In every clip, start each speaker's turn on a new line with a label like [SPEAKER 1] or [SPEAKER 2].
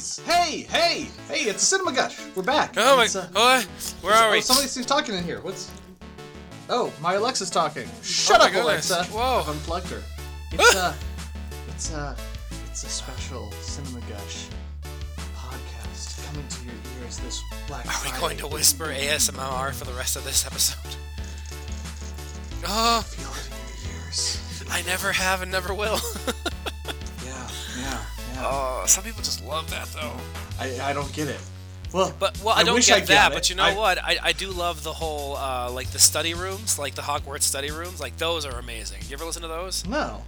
[SPEAKER 1] Guys! Hey, hey, hey! It's Cinema Gush. We're back.
[SPEAKER 2] Oh my!
[SPEAKER 1] It's, uh,
[SPEAKER 2] what? Where are
[SPEAKER 1] oh,
[SPEAKER 2] we?
[SPEAKER 1] Somebody's talking in here. What's? Oh, my Alexa's talking. Shut
[SPEAKER 2] Oh my
[SPEAKER 1] up,
[SPEAKER 2] goodness.
[SPEAKER 1] Alexa.
[SPEAKER 2] Whoa.
[SPEAKER 1] I've unplugged her. It's uh, it's uh, it's a special Cinema Gush podcast coming to your ears this Black
[SPEAKER 2] Are we going to whisper ASMR for the rest of this episode? Oh,
[SPEAKER 1] Feel it in your ears.
[SPEAKER 2] I never have and never will. Oh, some people just love that though.
[SPEAKER 1] I, I don't get it. Well,
[SPEAKER 2] But well, I, don't
[SPEAKER 1] wish
[SPEAKER 2] get
[SPEAKER 1] I
[SPEAKER 2] that.
[SPEAKER 1] it.
[SPEAKER 2] But you know
[SPEAKER 1] I-
[SPEAKER 2] what? I, I do love the whole uh, like the study rooms, like the Hogwarts study rooms. Like those are amazing. You ever listen to those?
[SPEAKER 1] No.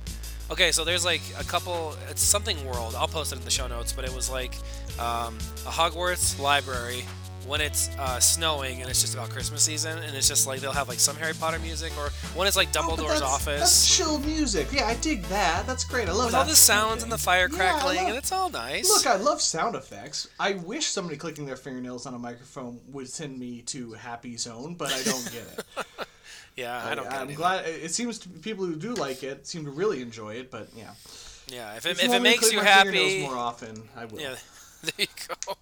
[SPEAKER 2] Okay, so there's like a couple. It's something world. I'll post it in the show notes. But it was like um, a Hogwarts library when it's uh, snowing and it's just about Christmas season, and it's just like they'll have like some Harry Potter music, or when it's like
[SPEAKER 1] Oh,
[SPEAKER 2] Dumbledore's
[SPEAKER 1] that's,
[SPEAKER 2] office.
[SPEAKER 1] That's chill music. Yeah, I dig that. That's great. I love
[SPEAKER 2] with
[SPEAKER 1] that.
[SPEAKER 2] all the sounds and the fire
[SPEAKER 1] Yeah,
[SPEAKER 2] crackling,
[SPEAKER 1] love-
[SPEAKER 2] and it's all nice.
[SPEAKER 1] Look, I love sound effects. I wish somebody clicking their fingernails on a microphone would send me to Happy Zone, but I don't get it.
[SPEAKER 2] yeah, I don't. Get
[SPEAKER 1] I'm
[SPEAKER 2] it
[SPEAKER 1] glad. It seems to people who do like it seem to really enjoy it, but yeah.
[SPEAKER 2] Yeah, if it,
[SPEAKER 1] you
[SPEAKER 2] if it makes you happy,
[SPEAKER 1] more often, I will.
[SPEAKER 2] yeah, there you go.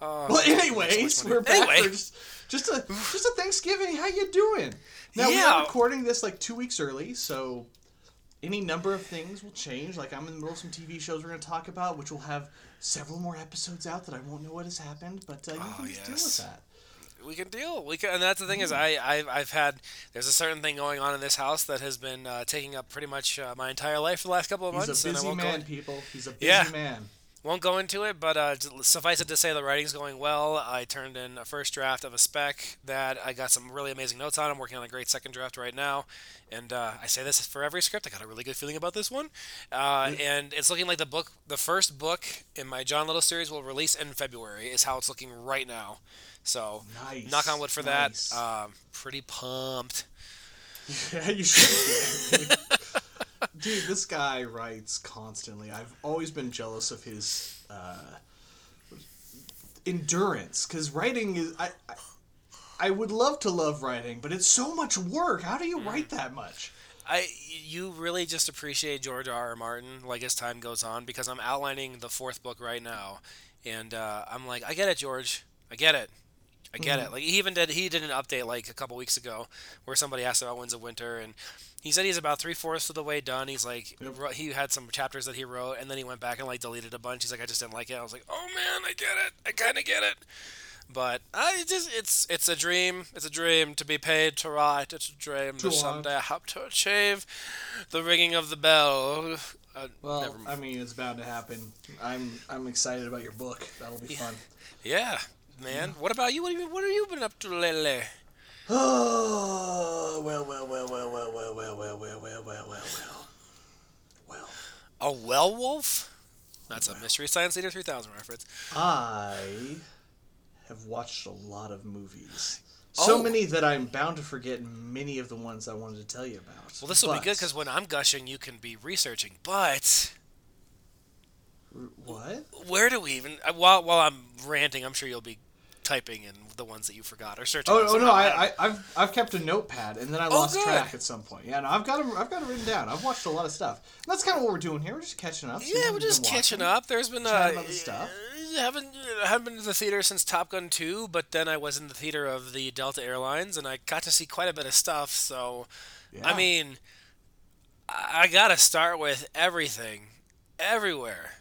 [SPEAKER 2] Oh,
[SPEAKER 1] Well, anyways, we're back
[SPEAKER 2] Anyway.
[SPEAKER 1] for just just a just a Thanksgiving. How you doing? Now we are recording this like two weeks early, so any number of things will change. Like I'm in the middle of some TV shows we're going to talk about, which will have several more episodes out that I won't know what has happened. But uh, you
[SPEAKER 2] Oh,
[SPEAKER 1] can just deal with that.
[SPEAKER 2] we can deal. We can, and that's the thing is, I I've, I've had there's a certain thing going on in this house that has been uh, taking up pretty much uh, my entire life for the last couple of
[SPEAKER 1] He's
[SPEAKER 2] months,
[SPEAKER 1] a busy man, people. He's a busy
[SPEAKER 2] Yeah.
[SPEAKER 1] man.
[SPEAKER 2] Won't go into it. But uh, suffice it to say, the writing's going well. I turned in a first draft of a spec that I got some really amazing notes on. I'm working on a great second draft right now, and uh, I say this for every script. I got a really good feeling about this one, uh, and it's looking like the book, the first book in my John Little series, will release in February. Is how it's looking right now. So
[SPEAKER 1] Nice.
[SPEAKER 2] knock on wood for
[SPEAKER 1] nice.
[SPEAKER 2] that. Um, pretty pumped.
[SPEAKER 1] Yeah, you should. Dude, this guy writes constantly. I've always been jealous of his uh, endurance because writing is. I, I I would love to love writing, but it's so much work. How do you write that much?
[SPEAKER 2] I you really just appreciate George R. R. Martin like as time goes on because I'm outlining the fourth book right now, and uh, I'm like, I get it, George. I get it. I get it. Like he even did he did an update like a couple weeks ago where somebody asked about Winds of Winter and he said he's about three fourths of the way done. He's like
[SPEAKER 1] Yep.
[SPEAKER 2] wrote- he had some chapters that he wrote and then he went back and like deleted a bunch. He's like I just didn't like it. I was like, oh man, I get it. I kind of get it. But I just it's it's a dream. It's a dream to be paid to write. It's a dream
[SPEAKER 1] To
[SPEAKER 2] someday have to achieve the ringing of the bell. Uh,
[SPEAKER 1] Well, I mean, it's bound to happen. I'm I'm excited about your book. That'll be fun.
[SPEAKER 2] yeah, man. What about you? What have you what have you been up to lately?
[SPEAKER 1] Oh well, well, well, well, well, well, well, well, well, well, well, well, well.
[SPEAKER 2] A werewolf? That's a Mystery Science Theater 3000 reference.
[SPEAKER 1] I have watched a lot of movies. So
[SPEAKER 2] Oh.
[SPEAKER 1] many that I'm bound to forget many of the ones I wanted to tell you about.
[SPEAKER 2] Well, this will be good because when I'm gushing, you can be researching. But
[SPEAKER 1] What?
[SPEAKER 2] where do we even? uh, While while I'm ranting, I'm sure you'll be typing in the ones that you forgot or searching.
[SPEAKER 1] Oh, oh no! I, I, I've, I've kept a notepad, and then I
[SPEAKER 2] Oh,
[SPEAKER 1] lost
[SPEAKER 2] good.
[SPEAKER 1] track at some point. Yeah, no, I've got. I've got it written down. I've watched a lot of stuff. And that's kind of what we're doing here. We're just catching up.
[SPEAKER 2] Yeah, we're just catching
[SPEAKER 1] watching.
[SPEAKER 2] up. There's been uh,
[SPEAKER 1] about the stuff.
[SPEAKER 2] haven't haven't been to the theater since Top Gun 2, but then I was in the theater of the Delta Airlines and I got to see quite a bit of stuff. So, I mean, I I gotta start with everything, everywhere,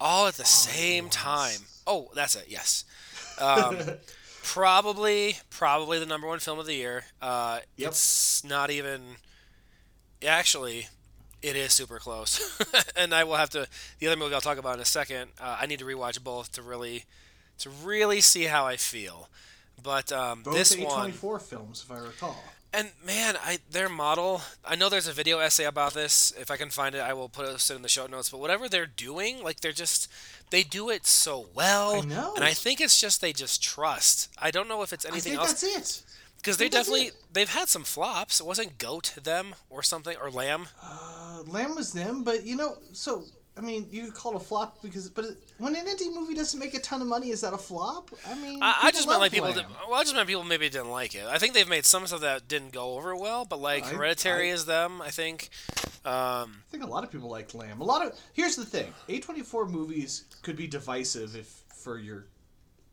[SPEAKER 2] all at the same time. Oh, that's it. Yes. Um, probably, probably the number one film of the year. Uh,
[SPEAKER 1] Yep.
[SPEAKER 2] It's not even. Actually, it is super close, and I will have to. The other movie I'll talk about in a second. Uh, I need to rewatch both to really, to really see how I feel. But um,
[SPEAKER 1] Both
[SPEAKER 2] this
[SPEAKER 1] A24
[SPEAKER 2] one,
[SPEAKER 1] films, if I recall.
[SPEAKER 2] And man, I their model. I know there's a video essay about this. If I can find it, I will put it in the show notes. But whatever they're doing, like they're just they do it so well.
[SPEAKER 1] I know.
[SPEAKER 2] And I think it's just they just trust. I don't know if it's anything I
[SPEAKER 1] think
[SPEAKER 2] else
[SPEAKER 1] that's it.
[SPEAKER 2] because they definitely they've had some flops. It wasn't Goat them or something or Lamb.
[SPEAKER 1] Uh, Lamb was them, but you know, so I mean, you call it a flop because, but it, when an indie movie doesn't make a ton of money, is that a flop? I mean,
[SPEAKER 2] I, I just meant like people. Did, well, I just meant people maybe didn't like it. I think they've made some stuff that didn't go over well, but like
[SPEAKER 1] I-
[SPEAKER 2] Hereditary
[SPEAKER 1] I-
[SPEAKER 2] is them. I think. Um,
[SPEAKER 1] I think a lot of people like Lamb. A lot of here's the thing: A24 movies could be divisive if for your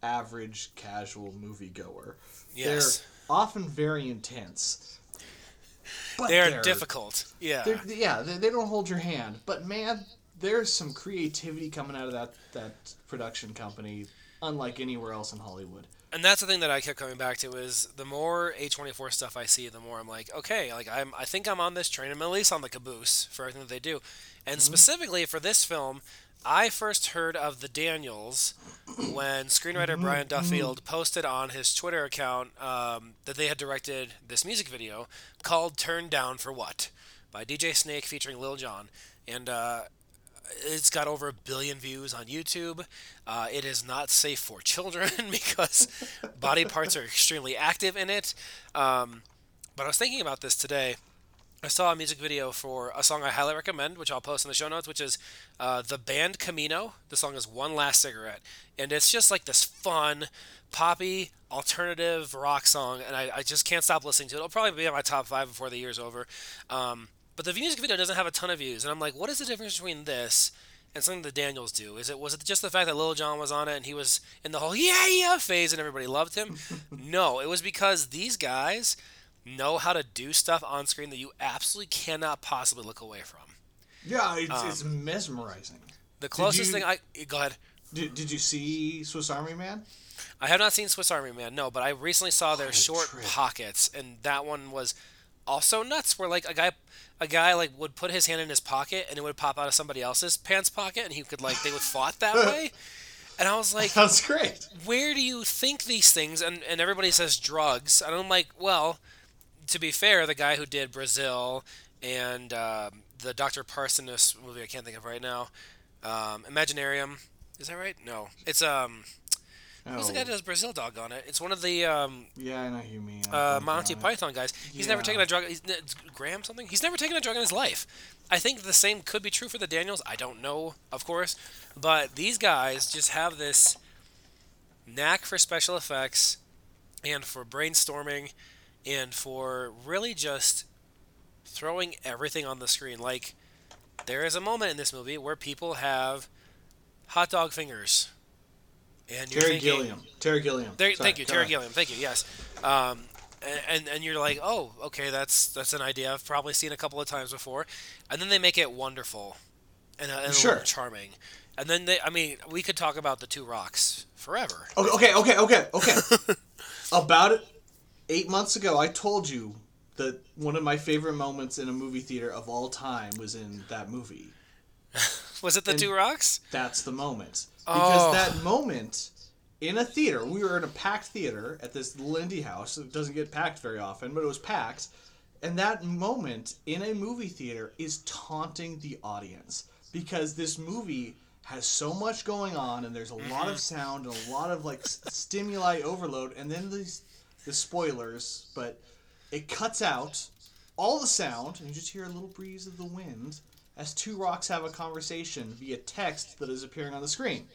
[SPEAKER 1] average casual moviegoer.
[SPEAKER 2] Yes.
[SPEAKER 1] They're often very intense. But
[SPEAKER 2] they're, difficult. Yeah.
[SPEAKER 1] they're- yeah, they, they don't hold your hand. But man, there's some creativity coming out of that that production company, unlike anywhere else in Hollywood.
[SPEAKER 2] and that's the thing that I kept coming back to is the more A24 stuff I see, the more I'm like, okay, like I'm, I think I'm on this train. I'm at least on the caboose for everything that they do, and specifically for this film, I first heard of the Daniels when screenwriter Brian Duffield posted on his Twitter account um, that they had directed this music video called "Turn Down for What" by DJ Snake featuring Lil Jon, and uh, it's got over a billion views on YouTube. Uh, it is not safe for children because body parts are extremely active in it. Um, but I was thinking about this today. I saw a music video for a song I highly recommend, which I'll post in the show notes, which is uh, the band Camino. The song is One Last Cigarette. And it's just like this fun, poppy, alternative rock song. And I, I just can't stop listening to it. It'll probably be on my top five before the year's over. Um, but the music video doesn't have a ton of views. And I'm like, what is the difference between this and something the Daniels do? Is it was it just the fact that Lil Jon was on it and he was in the whole yeah yeah phase and everybody loved him? no, it was because these guys know how to do stuff on screen that you absolutely cannot possibly look away from.
[SPEAKER 1] Yeah, it's, it's um, mesmerizing.
[SPEAKER 2] The closest
[SPEAKER 1] you-
[SPEAKER 2] thing I eh, go ahead.
[SPEAKER 1] Did, did you see Swiss Army Man?
[SPEAKER 2] I have not seen Swiss Army Man, no, but I recently saw their short
[SPEAKER 1] trip.
[SPEAKER 2] pockets, and that one was also nuts. Where like a guy, a guy like would put his hand in his pocket, and it would pop out of somebody else's pants pocket, and he could like they would fought that way. And I was like,
[SPEAKER 1] That's great.
[SPEAKER 2] where do you think these things? And and everybody says drugs, and I'm like, well, to be fair, the guy who did Brazil and um, the Dr. Parnassus movie I can't think of right now, um, Imaginarium, is that right? No, it's um, who's the guy
[SPEAKER 1] Oh,
[SPEAKER 2] that does Brazil dog on it? It's one of the um,
[SPEAKER 1] yeah, I know who you mean.
[SPEAKER 2] Uh, Monty. Python guys. He's never taken a drug. He's, Graham something. He's never taken a drug in his life. I think the same could be true for the Daniels. I don't know, of course, but these guys just have this knack for special effects and for brainstorming and for really just throwing everything on the screen. Like there is a moment in this movie where people have hot dog fingers. And you're
[SPEAKER 1] Terry
[SPEAKER 2] thinking,
[SPEAKER 1] Gilliam. Terry Gilliam.
[SPEAKER 2] there,
[SPEAKER 1] Sorry,
[SPEAKER 2] thank you, Terry
[SPEAKER 1] on.
[SPEAKER 2] Gilliam. Thank you. Yes, um, and and you're like, oh, okay, that's that's an idea I've probably seen a couple of times before, and then they make it wonderful, and, uh, and
[SPEAKER 1] Sure.
[SPEAKER 2] little charming, and then they, I mean, we could talk about the two rocks forever.
[SPEAKER 1] Okay, okay, okay, okay, okay. About eight months ago, I told you that one of my favorite moments in a movie theater of all time was in that movie.
[SPEAKER 2] Was it the
[SPEAKER 1] And-
[SPEAKER 2] two rocks?
[SPEAKER 1] That's the moment. Because
[SPEAKER 2] Oh.
[SPEAKER 1] that moment in a theater, we were in a packed theater at this Lindy house. It doesn't get packed very often, but it was packed. And that moment in a movie theater is taunting the audience because this movie has so much going on and there's a lot of mm-hmm. sound and a lot of like stimuli overload and then these the spoilers, but it cuts out all the sound and you just hear a little breeze of the wind as two rocks have a conversation via text that is appearing on the screen.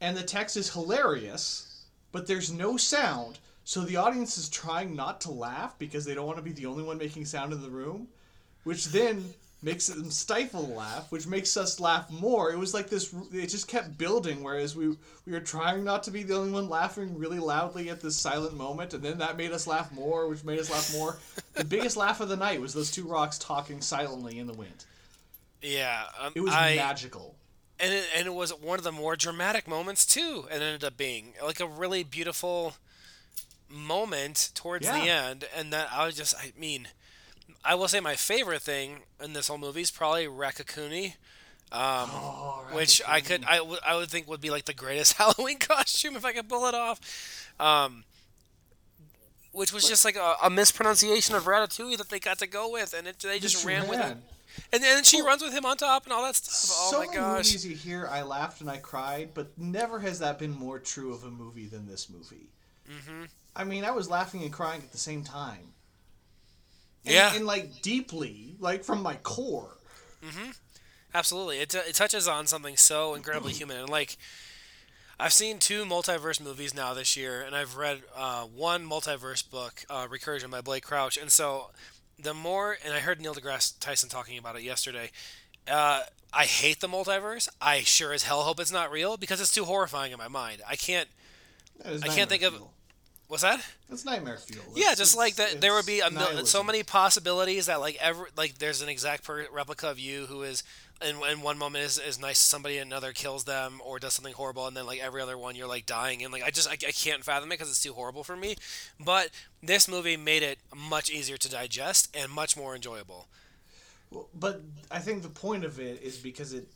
[SPEAKER 1] And the text is hilarious, but there's no sound, so the audience is trying not to laugh because they don't want to be the only one making sound in the room, which then makes them stifle the laugh, which makes us laugh more. It was like this it just kept building whereas we we were trying not to be the only one laughing really loudly at this silent moment and then that made us laugh more, which made us laugh more. the biggest laugh of the night was those two rocks talking silently in the wind.
[SPEAKER 2] Yeah, um,
[SPEAKER 1] It was
[SPEAKER 2] I,
[SPEAKER 1] magical.
[SPEAKER 2] and it, and it was one of the more dramatic moments too. It ended up being like a really beautiful moment towards the end, and that I was just, I mean, I will say my favorite thing in this whole movie is probably Raccacoonie, um,
[SPEAKER 1] Oh,
[SPEAKER 2] which I could, I would, I would think would be like the greatest Halloween costume if I could pull it off. Um, which was just like a, a mispronunciation of Ratatouille that they got to go with, and it, they just
[SPEAKER 1] Just
[SPEAKER 2] ran with it. And then she runs with him on top and all that stuff. Oh
[SPEAKER 1] so
[SPEAKER 2] my
[SPEAKER 1] many
[SPEAKER 2] gosh.
[SPEAKER 1] movies you hear, I laughed and I cried, but never has that been more true of a movie than this movie. Mm-hmm. I mean, I was laughing and crying at the same time. And,
[SPEAKER 2] Yeah.
[SPEAKER 1] and like deeply, like from my core.
[SPEAKER 2] Absolutely, it, it touches on something so incredibly human, and like I've seen two multiverse movies now this year, and I've read uh, one multiverse book, uh, Recursion by Blake Crouch, and so the more, and I heard Neil deGrasse Tyson talking about it yesterday. Uh, I hate the multiverse. I sure as hell hope it's not real because it's too horrifying in my mind. I can't. I can't think of-
[SPEAKER 1] fuel.
[SPEAKER 2] What's that?
[SPEAKER 1] It's nightmare fuel.
[SPEAKER 2] Yeah, just like that, there would be a mil- so many possibilities that like ever like there's an exact per- replica of you who is in, in one moment is, is nice to somebody, another kills them or does something horrible, and then like every other one you're like dying and like I just I, I can't fathom it because it's too horrible for me. But this movie made it much easier to digest and much more enjoyable.
[SPEAKER 1] Well, But I think the point of it is because it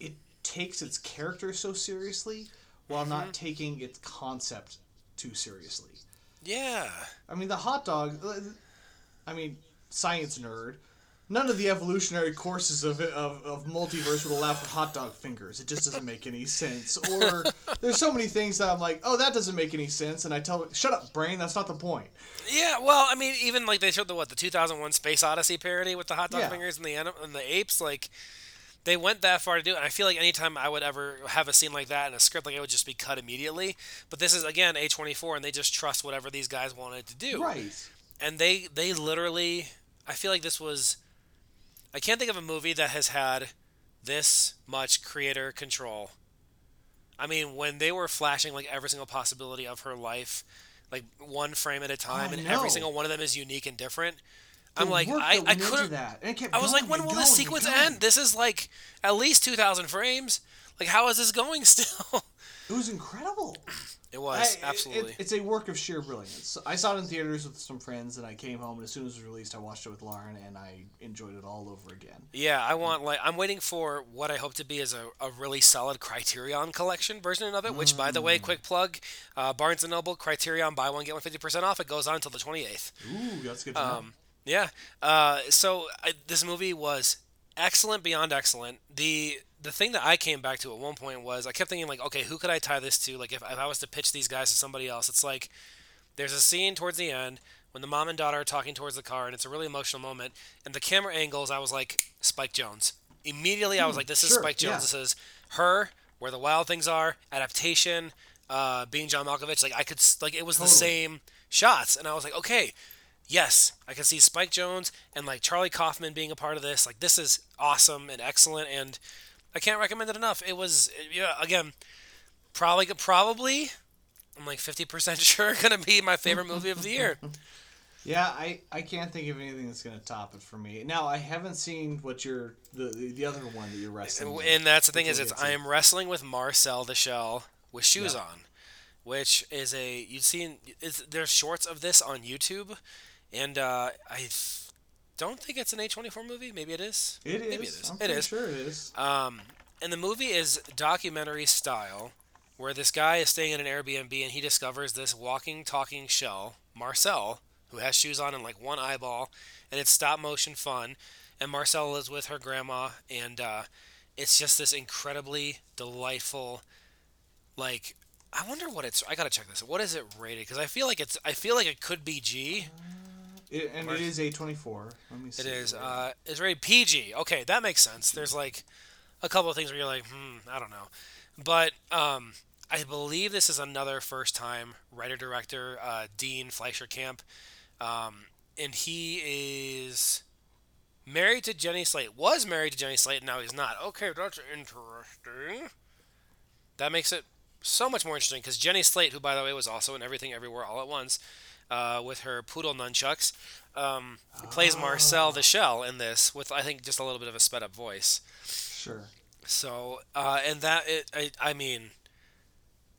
[SPEAKER 1] it takes its character so seriously while
[SPEAKER 2] Mm-hmm.
[SPEAKER 1] not taking its concept too seriously.
[SPEAKER 2] Yeah.
[SPEAKER 1] I mean, the hot dog. uh, I mean, science nerd. None of the evolutionary courses of, of, of multiverse would allow for hot dog fingers. It just doesn't make any sense. Or there's so many things that I'm like, oh, that doesn't make any sense, and I tell shut up, brain. That's not the point.
[SPEAKER 2] Yeah, well, I mean, even like they showed the what the 2001 Space Odyssey parody with the hot dog
[SPEAKER 1] Yeah.
[SPEAKER 2] fingers and the and the apes, like they went that far to do it. And I feel like anytime I would ever have a scene like that in a script, like it would just be cut immediately. But this is again A24, and they just trust whatever these guys wanted to do.
[SPEAKER 1] Right.
[SPEAKER 2] And they they literally, I feel like this was, I can't think of a movie that has had this much creator control. I mean, when they were flashing like every single possibility of her life, like one frame at a time,
[SPEAKER 1] I
[SPEAKER 2] and
[SPEAKER 1] know.
[SPEAKER 2] every single one of them is unique and different. I'm like, I, I couldn't. I was like, when will
[SPEAKER 1] going
[SPEAKER 2] this sequence end? This is like at least 2,000 frames. Like, how is this going still?
[SPEAKER 1] It was incredible.
[SPEAKER 2] it was
[SPEAKER 1] I-
[SPEAKER 2] absolutely.
[SPEAKER 1] it- it's a work of sheer brilliance. I saw it in theaters with some friends, and I came home, and as soon as it was released, I watched it with Lauren, and I enjoyed it all over again.
[SPEAKER 2] Yeah, I want like I'm waiting for what I hope to be is a, a really solid Criterion collection version of it. Which, by the
[SPEAKER 1] Mm.
[SPEAKER 2] way, quick plug: uh, Barnes and Noble Criterion buy one get one fifty percent off. It goes on until the twenty eighth.
[SPEAKER 1] Ooh, that's good to know.
[SPEAKER 2] Um, yeah. Uh, so I, this movie was excellent beyond excellent. The the thing that I came back to at one point was I kept thinking like, okay, who could I tie this to? Like if, if I was to pitch these guys to somebody else, it's like there's a scene towards the end when the mom and daughter are talking towards the car, and it's a really emotional moment. And the camera angles, I was like, Spike Jonze. Immediately, I was like, this is
[SPEAKER 1] sure,
[SPEAKER 2] Spike Jonze.
[SPEAKER 1] yeah.
[SPEAKER 2] This is her, where the wild things are, adaptation, uh, being John Malkovich. Like I could s- like it was the same shots, and I was like, okay, yes, I can see Spike Jonze and like Charlie Kaufman being a part of this. Like this is awesome and excellent, and I can't recommend it enough. It was yeah, again, probably probably I'm like 50% sure gonna be my favorite movie of the year.
[SPEAKER 1] Yeah, I, I can't think of anything that's gonna top it for me. Now I haven't seen what you're the the, the other one that you're wrestling. with,
[SPEAKER 2] And that's the thing is, it's. I am wrestling with Marcel the Shell with shoes
[SPEAKER 1] Yeah.
[SPEAKER 2] on, which is a you've seen. It's, there's shorts of this on YouTube, and uh, I don't think it's an A24 movie. Maybe it is.
[SPEAKER 1] It is.
[SPEAKER 2] Maybe it is.
[SPEAKER 1] I'm
[SPEAKER 2] It is.
[SPEAKER 1] Sure, it is.
[SPEAKER 2] Um, and the movie is documentary style, where this guy is staying in an Airbnb and he discovers this walking, talking shell, Marcel, who has shoes on and like one eyeball, and it's stop motion fun. And Marcel lives with her grandma, and uh, it's just this incredibly delightful, like. I wonder what it's. I gotta check this. What is it rated? Because I feel like it's. I feel like it could be G.
[SPEAKER 1] It, and
[SPEAKER 2] Mark-
[SPEAKER 1] it is A24. Let me see.
[SPEAKER 2] It is. Uh, it's rated PG. Okay, that makes sense. There's like a couple of things where you're like, hmm, I don't know, but um, I believe this is another first time writer director uh, Dean Fleischer Camp, um, and he is married to Jenny Slate. Was married to Jenny Slate, and now he's not. Okay, that's interesting. That makes it so much more interesting because Jenny Slate, who by the way was also in Everything Everywhere All at Once, uh, with her poodle nunchucks, um, plays Marcel the Shell in this with I think just a little bit of a sped up voice.
[SPEAKER 1] Sure.
[SPEAKER 2] So uh, and that it I, I mean.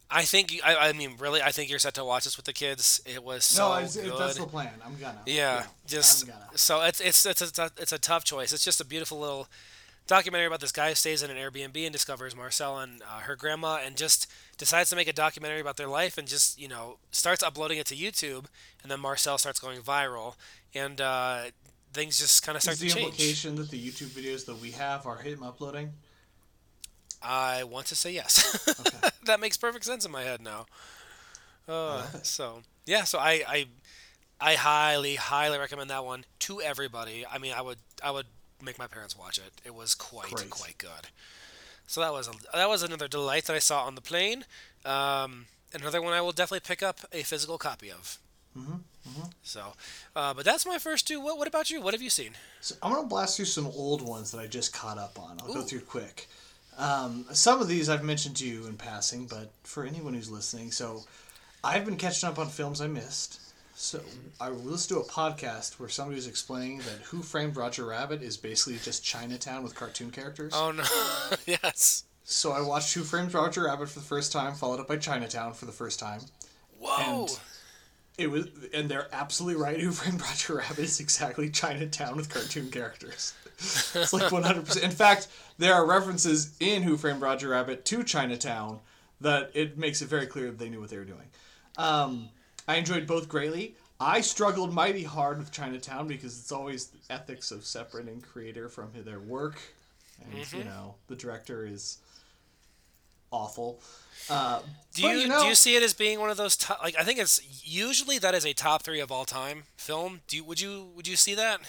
[SPEAKER 2] I think I, I mean really I think you're set to watch this with the kids. It was so
[SPEAKER 1] no, it's,
[SPEAKER 2] good.
[SPEAKER 1] it, that's the plan. I'm gonna.
[SPEAKER 2] Yeah, just
[SPEAKER 1] I'm gonna.
[SPEAKER 2] so it's it's it's a it's a tough choice. It's just a beautiful little documentary about this guy who stays in an Airbnb and discovers Marcel and uh, her grandma, and just decides to make a documentary about their life, and just you know starts uploading it to YouTube, and then Marcel starts going viral, and uh, things just kind of start
[SPEAKER 1] Is
[SPEAKER 2] to
[SPEAKER 1] the implication that the YouTube videos that we have are him uploading?
[SPEAKER 2] I want to say yes.
[SPEAKER 1] Okay.
[SPEAKER 2] that makes perfect sense in my head now. Uh, so yeah, so I, I I highly highly recommend that one to everybody. I mean, I would I would make my parents watch it. It was quite quite good. So that was a, that was another delight that I saw on the plane. Um, another one I will definitely pick up a physical copy of.
[SPEAKER 1] Mm-hmm.
[SPEAKER 2] So, uh, but that's my first two. What, what about you? What have you seen?
[SPEAKER 1] So I'm gonna blast through some old ones that I just caught up on. I'll go through quick. Um, some of these I've mentioned to you in passing, but for anyone who's listening, so I've been catching up on films I missed. So I listened to a podcast where somebody was explaining that Who Framed Roger Rabbit is basically just Chinatown with cartoon characters.
[SPEAKER 2] Oh no, yes.
[SPEAKER 1] So I watched Who Framed Roger Rabbit for the first time, followed up by Chinatown for the first time.
[SPEAKER 2] Whoa.
[SPEAKER 1] And it was, and they're absolutely right. Who Framed Roger Rabbit is exactly Chinatown with cartoon characters. it's like one hundred percent. In fact, there are references in Who Framed Roger Rabbit to Chinatown that it makes it very clear that they knew what they were doing. Um, I enjoyed both greatly. I struggled mighty hard with Chinatown because it's always the ethics of separating creator from their work, and you mm-hmm. know the director is awful. Uh,
[SPEAKER 2] do
[SPEAKER 1] but,
[SPEAKER 2] you,
[SPEAKER 1] you know,
[SPEAKER 2] do you see it as being one of those top? Like I think it's usually that is a top three of all time film. Do you, would you would you see that?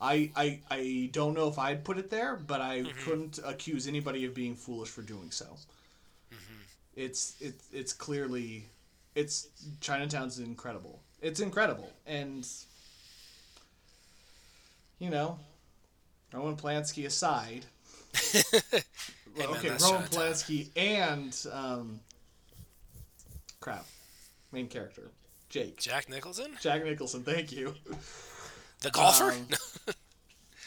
[SPEAKER 1] I, I I don't know if I'd put it there, but I mm-hmm. couldn't accuse anybody of being foolish for doing so. Mm-hmm. It's it's it's clearly it's Chinatown's incredible. It's incredible, and you know, Roman Polanski aside. well, okay,
[SPEAKER 2] that's
[SPEAKER 1] Roman. Polanski and um, crap, main character Jake
[SPEAKER 2] Jack Nicholson,
[SPEAKER 1] Jack Nicholson. Thank you.
[SPEAKER 2] the golfer.
[SPEAKER 1] Um,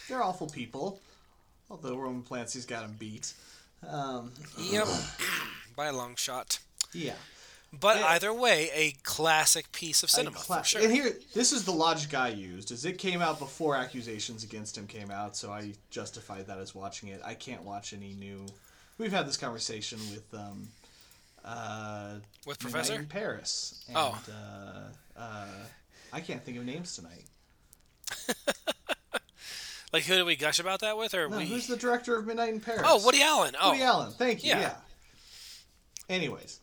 [SPEAKER 1] They're awful people. Although Roman Polanski's got him beat. Um,
[SPEAKER 2] yep, by a long shot.
[SPEAKER 1] yeah.
[SPEAKER 2] But
[SPEAKER 1] Yeah.
[SPEAKER 2] either way, a classic piece of cinema
[SPEAKER 1] cla-
[SPEAKER 2] for sure.
[SPEAKER 1] And here, this is the logic I used. Is it came out before accusations against him came out, so I justified that as watching it. I can't watch any new. We've had this conversation with um, uh,
[SPEAKER 2] With Professor?
[SPEAKER 1] in Paris. And,
[SPEAKER 2] Oh.
[SPEAKER 1] Uh, uh, I can't think of names tonight.
[SPEAKER 2] Like who did we gush about that with, or
[SPEAKER 1] No,
[SPEAKER 2] we?
[SPEAKER 1] who's the director of Midnight in Paris?
[SPEAKER 2] Oh, Woody Allen. Oh,
[SPEAKER 1] Woody Allen. Thank you.
[SPEAKER 2] Yeah.
[SPEAKER 1] Yeah. Anyways,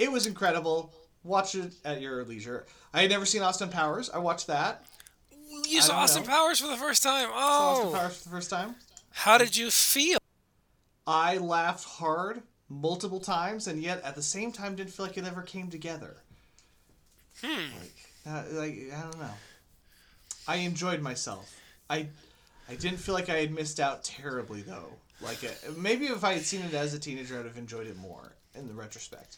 [SPEAKER 1] it was incredible. Watch it at your leisure. I had never seen Austin Powers. I watched that.
[SPEAKER 2] you saw Austin
[SPEAKER 1] know.
[SPEAKER 2] Powers for the first time.
[SPEAKER 1] Saw
[SPEAKER 2] Oh,
[SPEAKER 1] Austin Powers for the first time.
[SPEAKER 2] how did you feel?
[SPEAKER 1] I laughed hard multiple times, and yet at the same time didn't feel like it ever came together.
[SPEAKER 2] Hmm.
[SPEAKER 1] Like, uh, like I don't know. I enjoyed myself. I, I didn't feel like I had missed out terribly though. Like uh, maybe if I had seen it as a teenager, I'd have enjoyed it more in the retrospect.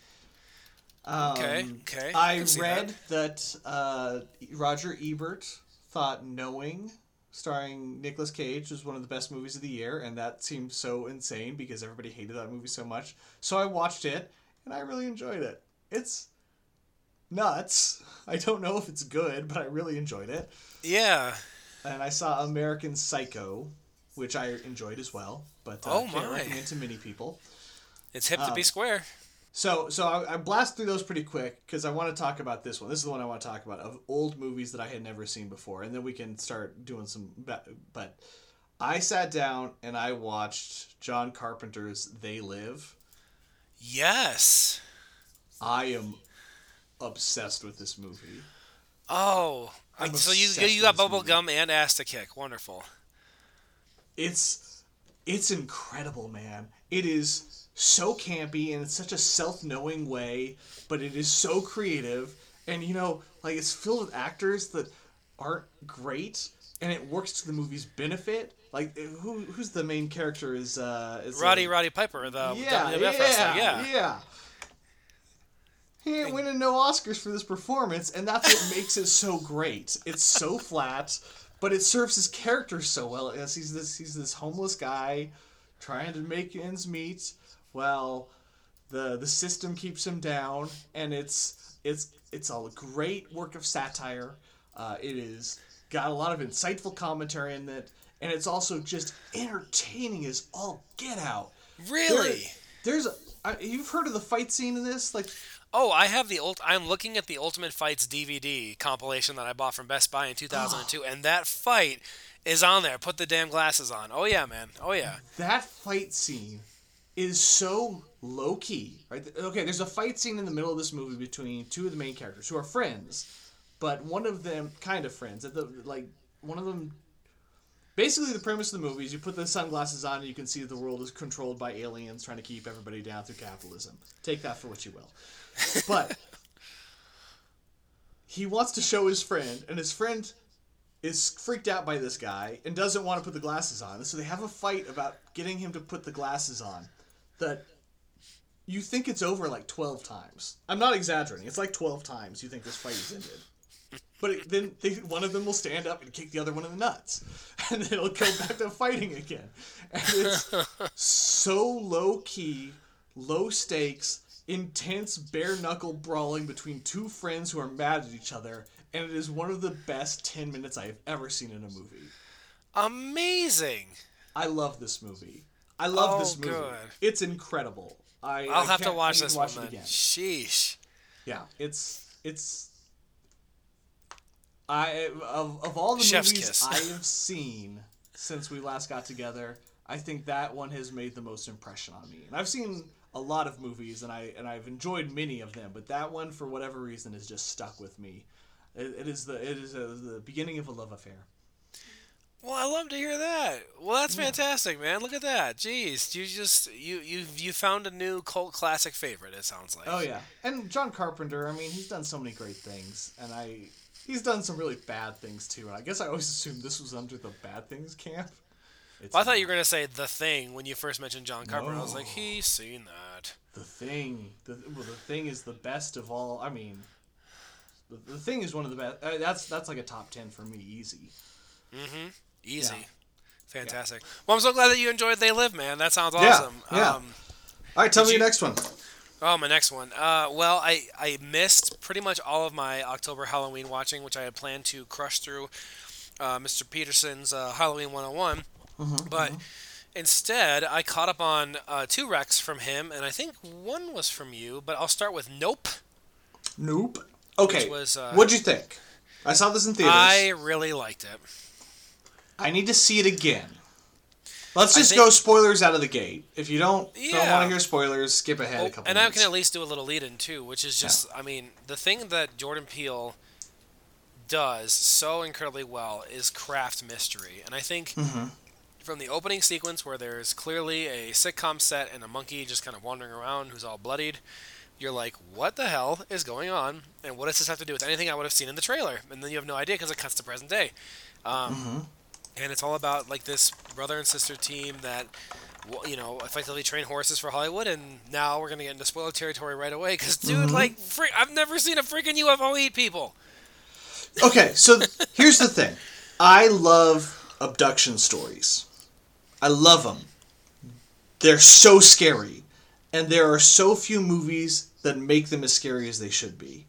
[SPEAKER 1] Um,
[SPEAKER 2] Okay, okay,
[SPEAKER 1] I
[SPEAKER 2] see
[SPEAKER 1] read that, uh, Roger Ebert thought Knowing, starring Nicolas Cage, was one of the best movies of the year, and that seemed so insane because everybody hated that movie so much. So I watched it, and I really enjoyed it. It's nuts. I don't know if it's good, but I really enjoyed it.
[SPEAKER 2] Yeah.
[SPEAKER 1] And I saw American Psycho, which I enjoyed as well, but uh,
[SPEAKER 2] Oh,
[SPEAKER 1] can't
[SPEAKER 2] my.
[SPEAKER 1] recommend to many people.
[SPEAKER 2] It's hip to be
[SPEAKER 1] Um,
[SPEAKER 2] square.
[SPEAKER 1] So, so I, I blast through those pretty quick because I want to talk about this one. This is the one I want to talk about of old movies that I had never seen before, and then we can start doing some. But, I sat down and I watched John Carpenter's They Live.
[SPEAKER 2] Yes.
[SPEAKER 1] I am obsessed with this movie.
[SPEAKER 2] Oh,
[SPEAKER 1] I'm
[SPEAKER 2] so you you got bubble
[SPEAKER 1] movie.
[SPEAKER 2] gum and ass to kick. Wonderful.
[SPEAKER 1] It's it's incredible, man. It is so campy and it's such a self-knowing way, but it is so creative. And you know, like it's filled with actors that aren't great, and it works to the movie's benefit. Like who who's the main character is uh is
[SPEAKER 2] Roddy
[SPEAKER 1] uh,
[SPEAKER 2] Roddy Piper, the
[SPEAKER 1] yeah,
[SPEAKER 2] WWF
[SPEAKER 1] yeah,
[SPEAKER 2] wrestler. Yeah.
[SPEAKER 1] yeah. He ain't winning no Oscars for this performance, and that's what makes it so great. It's so flat, but it serves his character so well. As he's this he's this homeless guy trying to make ends meet. Well, the the system keeps him down, and it's it's it's a great work of satire. Uh, it is got a lot of insightful commentary in it, and it's also just entertaining as all get out.
[SPEAKER 2] Really?
[SPEAKER 1] There's a, I, you've heard of the fight scene in this, like
[SPEAKER 2] Oh, I have the ult. I'm looking at the Ultimate Fights DVD compilation that I bought from Best Buy in 2002, and that fight is on there. Put the damn glasses on. Oh yeah, man. Oh yeah.
[SPEAKER 1] that fight scene is so low key. Right? Okay, there's a fight scene in the middle of this movie between two of the main characters who are friends, but one of them kind of friends. At the like one of them. Basically, the premise of the movie is you put the sunglasses on and you can see the world is controlled by aliens trying to keep everybody down through capitalism. Take that for what you will. But he wants to show his friend, and his friend is freaked out by this guy and doesn't want to put the glasses on. So they have a fight about getting him to put the glasses on. That you think it's over like 12 times. I'm not exaggerating. It's like 12 times you think this fight is ended. But it, then they, one of them will stand up and kick the other one in the nuts. And then it'll go back to fighting again. And it's so low key, low stakes, intense bare knuckle brawling between two friends who are mad at each other. And it is one of the best 10 minutes I have ever seen in a movie.
[SPEAKER 2] Amazing.
[SPEAKER 1] I love this movie. I love
[SPEAKER 2] Oh,
[SPEAKER 1] this movie.
[SPEAKER 2] good.
[SPEAKER 1] It's incredible. I,
[SPEAKER 2] I'll
[SPEAKER 1] I
[SPEAKER 2] have to watch this
[SPEAKER 1] watch
[SPEAKER 2] one
[SPEAKER 1] it again.
[SPEAKER 2] Sheesh.
[SPEAKER 1] Yeah, it's it's. I of, of all the
[SPEAKER 2] Chef's
[SPEAKER 1] movies
[SPEAKER 2] kiss.
[SPEAKER 1] I have seen since we last got together, I think that one has made the most impression on me. And I've seen a lot of movies, and I and I've enjoyed many of them, but that one, for whatever reason, has just stuck with me. It, it is the it is a, the beginning of a love affair.
[SPEAKER 2] Well, I love to hear that. Well, that's fantastic, man. Look at that. Jeez, you just you you you found a new cult classic favorite. It sounds like.
[SPEAKER 1] Oh yeah, and John Carpenter. I mean, he's done so many great things, and I he's done some really bad things too. And I guess I always assumed this was under the bad things camp.
[SPEAKER 2] Well, I thought you were gonna say the thing when you first mentioned John Carpenter. I was like, he's seen that.
[SPEAKER 1] the thing. The well, the thing is the best of all. I mean, the, the thing is one of the best. Uh, that's that's like a top ten for me, easy.
[SPEAKER 2] Easy.
[SPEAKER 1] Yeah.
[SPEAKER 2] Fantastic. Well, I'm so glad that you enjoyed They Live, man. That sounds awesome.
[SPEAKER 1] yeah.
[SPEAKER 2] Um,
[SPEAKER 1] All right, tell me
[SPEAKER 2] you-
[SPEAKER 1] your next one.
[SPEAKER 2] Oh, my next one. Uh, well, I, I missed pretty much all of my October Halloween watching, which I had planned to crush through uh, Mr. Peterson's uh, Halloween 101. but instead, I caught up on uh, two recs from him, and I think one was from you, but I'll start with Nope.
[SPEAKER 1] Nope. Okay.
[SPEAKER 2] Was, uh,
[SPEAKER 1] What'd you think? I saw this in theaters.
[SPEAKER 2] I, really liked it.
[SPEAKER 1] Need to see it again. Let's just
[SPEAKER 2] think-
[SPEAKER 1] go spoilers out of the gate. If you don't don't want to hear spoilers, skip ahead a
[SPEAKER 2] Oh,
[SPEAKER 1] couple
[SPEAKER 2] and I can at least do a little lead in too, which is just, I mean, the thing that Jordan Peele does so incredibly well is craft mystery. And I think
[SPEAKER 1] Mm-hmm.
[SPEAKER 2] from the opening sequence where there's clearly a sitcom set and a monkey just kind of wandering around who's all bloodied, you're like, what the hell is going on? And what does this have to do with anything I would have seen in the trailer? And then you have no idea because it cuts to present day. Um,
[SPEAKER 1] Mm-hmm.
[SPEAKER 2] And it's all about like this brother and sister team that, w- you know, effectively train horses for Hollywood. And now we're gonna get into spoiler territory right away because, dude,
[SPEAKER 1] Mm-hmm.
[SPEAKER 2] like, fre- I've never seen a freaking UFO eat people.
[SPEAKER 1] Okay, so here's the thing. I love abduction stories. I love them. They're so scary. And there are so few movies that make them as scary as they should be.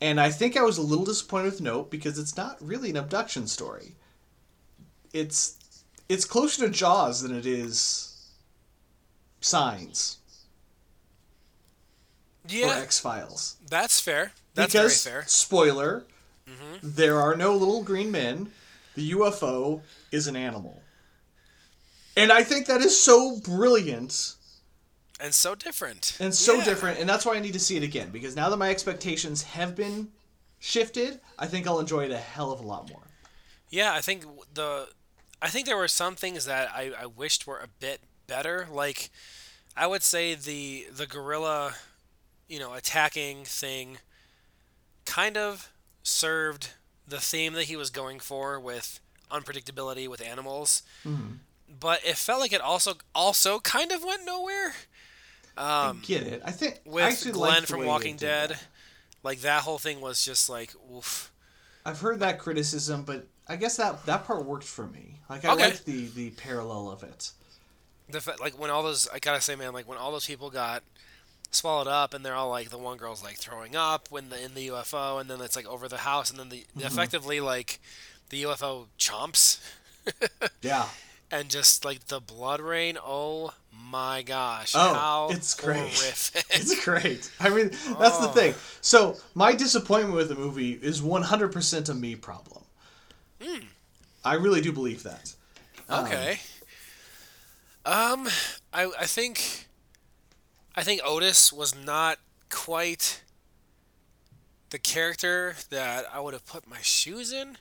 [SPEAKER 1] And I think I was a little disappointed with Nope because it's not really an abduction story. It's it's closer to Jaws than it is Signs or X Files.
[SPEAKER 2] that's fair. That's
[SPEAKER 1] because
[SPEAKER 2] very fair. Mm-hmm.
[SPEAKER 1] spoiler, there are no little green men. The UFO is an animal, and I think that is so brilliant
[SPEAKER 2] And so different.
[SPEAKER 1] and so
[SPEAKER 2] Yeah.
[SPEAKER 1] different, and that's why I need to see it again because now that my expectations have been shifted, I think I'll enjoy it a hell of a lot more.
[SPEAKER 2] Yeah, I think the I think there were some things that I, I wished were a bit better. Like I would say the the gorilla, you know, attacking thing kind of served the theme that he was going for with unpredictability with animals. But it felt like it also also kind of went nowhere. Um,
[SPEAKER 1] Get it? I think I
[SPEAKER 2] with
[SPEAKER 1] actually
[SPEAKER 2] Glenn from Walking Dead,
[SPEAKER 1] that.
[SPEAKER 2] like that whole thing was just like oof.
[SPEAKER 1] I've heard that criticism, but I guess that that part worked for me. Like I
[SPEAKER 2] Okay.
[SPEAKER 1] liked the the parallel of it.
[SPEAKER 2] the fa- like when all those I gotta say, man, like when all those people got swallowed up, and they're all like the one girl's like throwing up when the in the UFO, and then it's like over the house, and then the
[SPEAKER 1] Mm-hmm.
[SPEAKER 2] effectively like the UFO chomps,
[SPEAKER 1] Yeah.
[SPEAKER 2] and just like the blood rain. Oh my gosh!
[SPEAKER 1] Oh,
[SPEAKER 2] how
[SPEAKER 1] it's great.
[SPEAKER 2] horrific.
[SPEAKER 1] It's great. I mean, that's the
[SPEAKER 2] Oh.
[SPEAKER 1] thing. So my disappointment with the movie is 100% a me problem. I really do believe that. Um,
[SPEAKER 2] Okay. Um, I I think I think Otis was not quite the character that I would have put my shoes in.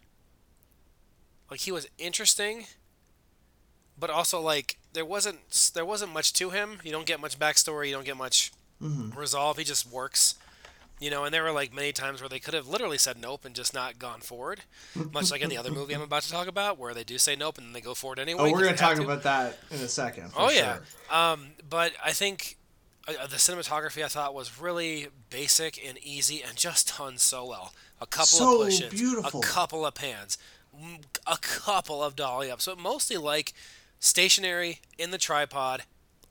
[SPEAKER 2] Like he was interesting, but also like there wasn't there wasn't much to him. You don't get much backstory. You don't get much resolve. He just works. You know, and there were like many times where they could have literally said nope and just not gone forward, much like in the other movie I'm about to talk about, where they do say nope and then they go forward anyway.
[SPEAKER 1] Oh, we're gonna talk about that in a second.
[SPEAKER 2] Oh yeah, um, but I think uh, the cinematography I thought was really basic and easy and just done so well. A couple
[SPEAKER 1] So
[SPEAKER 2] of push-ins,
[SPEAKER 1] beautiful.
[SPEAKER 2] a couple of pans, a couple of dolly ups, but mostly like stationary in the tripod,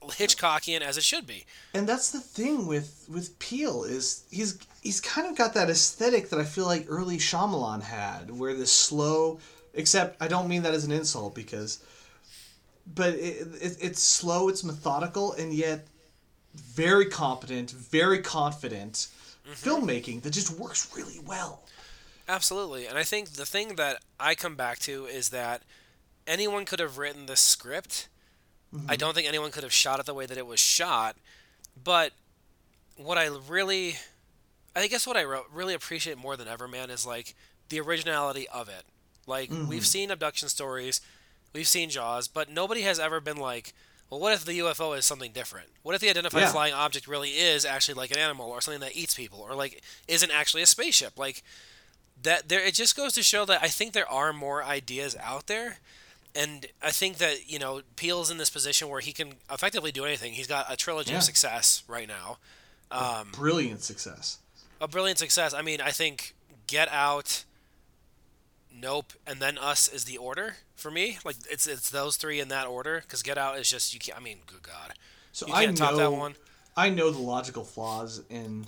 [SPEAKER 2] Hitchcockian as it should be.
[SPEAKER 1] And that's the thing with with Peele is he's he's kind of got that aesthetic that I feel like early Shyamalan had, where the slow. Except I don't mean that as an insult because, but it, it, it's slow, it's methodical, and yet very competent, very confident mm-hmm. filmmaking that just works really well.
[SPEAKER 2] Absolutely. And I think the thing that I come back to is that anyone could have written this script. Mm-hmm. I don't think anyone could have shot it the way that it was shot. But what I really, I guess what I really appreciate more than ever, man, is like the originality of it. Like, mm-hmm. we've seen abduction stories, we've seen Jaws, but nobody has ever been like, well, what if the UFO is something different? What if the identified
[SPEAKER 1] Yeah.
[SPEAKER 2] flying object really is actually like an animal or something that eats people or like isn't actually a spaceship? Like, that there it just goes to show that I think there are more ideas out there and I think that you know Peele's in this position where he can effectively do anything. He's got a trilogy
[SPEAKER 1] Yeah.
[SPEAKER 2] of success right now, Um,
[SPEAKER 1] Brilliant success.
[SPEAKER 2] a brilliant success. I mean, I think Get Out, Nope, and then Us is the order for me. Like it's it's those three in that order because Get Out is just you can't. I mean, good God,
[SPEAKER 1] So I know
[SPEAKER 2] top that one.
[SPEAKER 1] I know the logical flaws in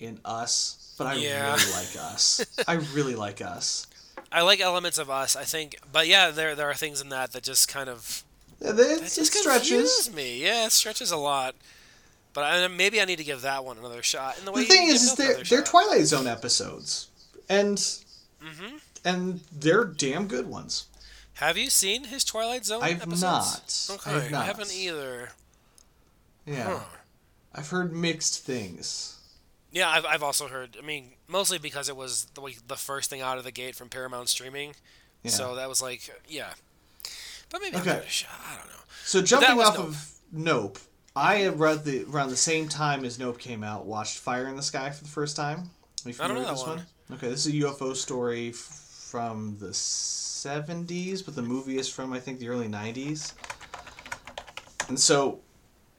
[SPEAKER 1] in us, but I
[SPEAKER 2] Yeah.
[SPEAKER 1] really like us. I really like us.
[SPEAKER 2] I like elements of Us. I think, but yeah, there there are things in that that just kind of
[SPEAKER 1] Yeah,
[SPEAKER 2] That just
[SPEAKER 1] stretches.
[SPEAKER 2] me. Yeah, it stretches a lot. But I, maybe I need to give that one another shot. And the, way
[SPEAKER 1] The thing is, is they're, they're. Twilight Zone episodes, and
[SPEAKER 2] Mhm.
[SPEAKER 1] and they're damn good ones.
[SPEAKER 2] Have you seen his Twilight Zone
[SPEAKER 1] I've
[SPEAKER 2] episodes?
[SPEAKER 1] not.
[SPEAKER 2] Okay,
[SPEAKER 1] I have not.
[SPEAKER 2] haven't either.
[SPEAKER 1] Yeah,
[SPEAKER 2] Huh.
[SPEAKER 1] I've heard mixed things.
[SPEAKER 2] Yeah, I've, I've also heard. I mean, mostly because it was the way- the first thing out of the gate from Paramount streaming.
[SPEAKER 1] Yeah.
[SPEAKER 2] So that was like, yeah. But maybe
[SPEAKER 1] Okay.
[SPEAKER 2] I'll give it a shot. I don't know.
[SPEAKER 1] So jumping off
[SPEAKER 2] Nope.
[SPEAKER 1] of Nope, I read the around the same time as Nope came out. Watched Fire in the Sky for the first time.
[SPEAKER 2] I don't know
[SPEAKER 1] this
[SPEAKER 2] that
[SPEAKER 1] one? Okay, this is a UFO story f- from the '70s, but the movie is from I think the early '90s. And so,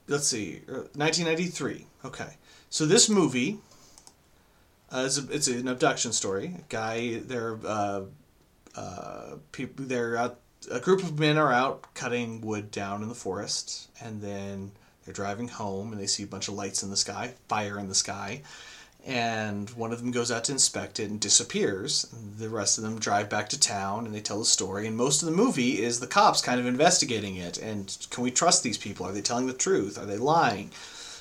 [SPEAKER 1] let's see, er, 1993. Okay, so this movie uh, is a, it's an abduction story. A guy, they're uh, uh, people, they're out. A group of men are out cutting wood down in the forest, and then they're driving home, and they see a bunch of lights in the sky, fire in the sky, and one of them goes out to inspect it and disappears. The rest of them drive back to town, and they tell the story. And most of the movie is the cops kind of investigating it, and can we trust these people? Are they telling the truth? Are they lying?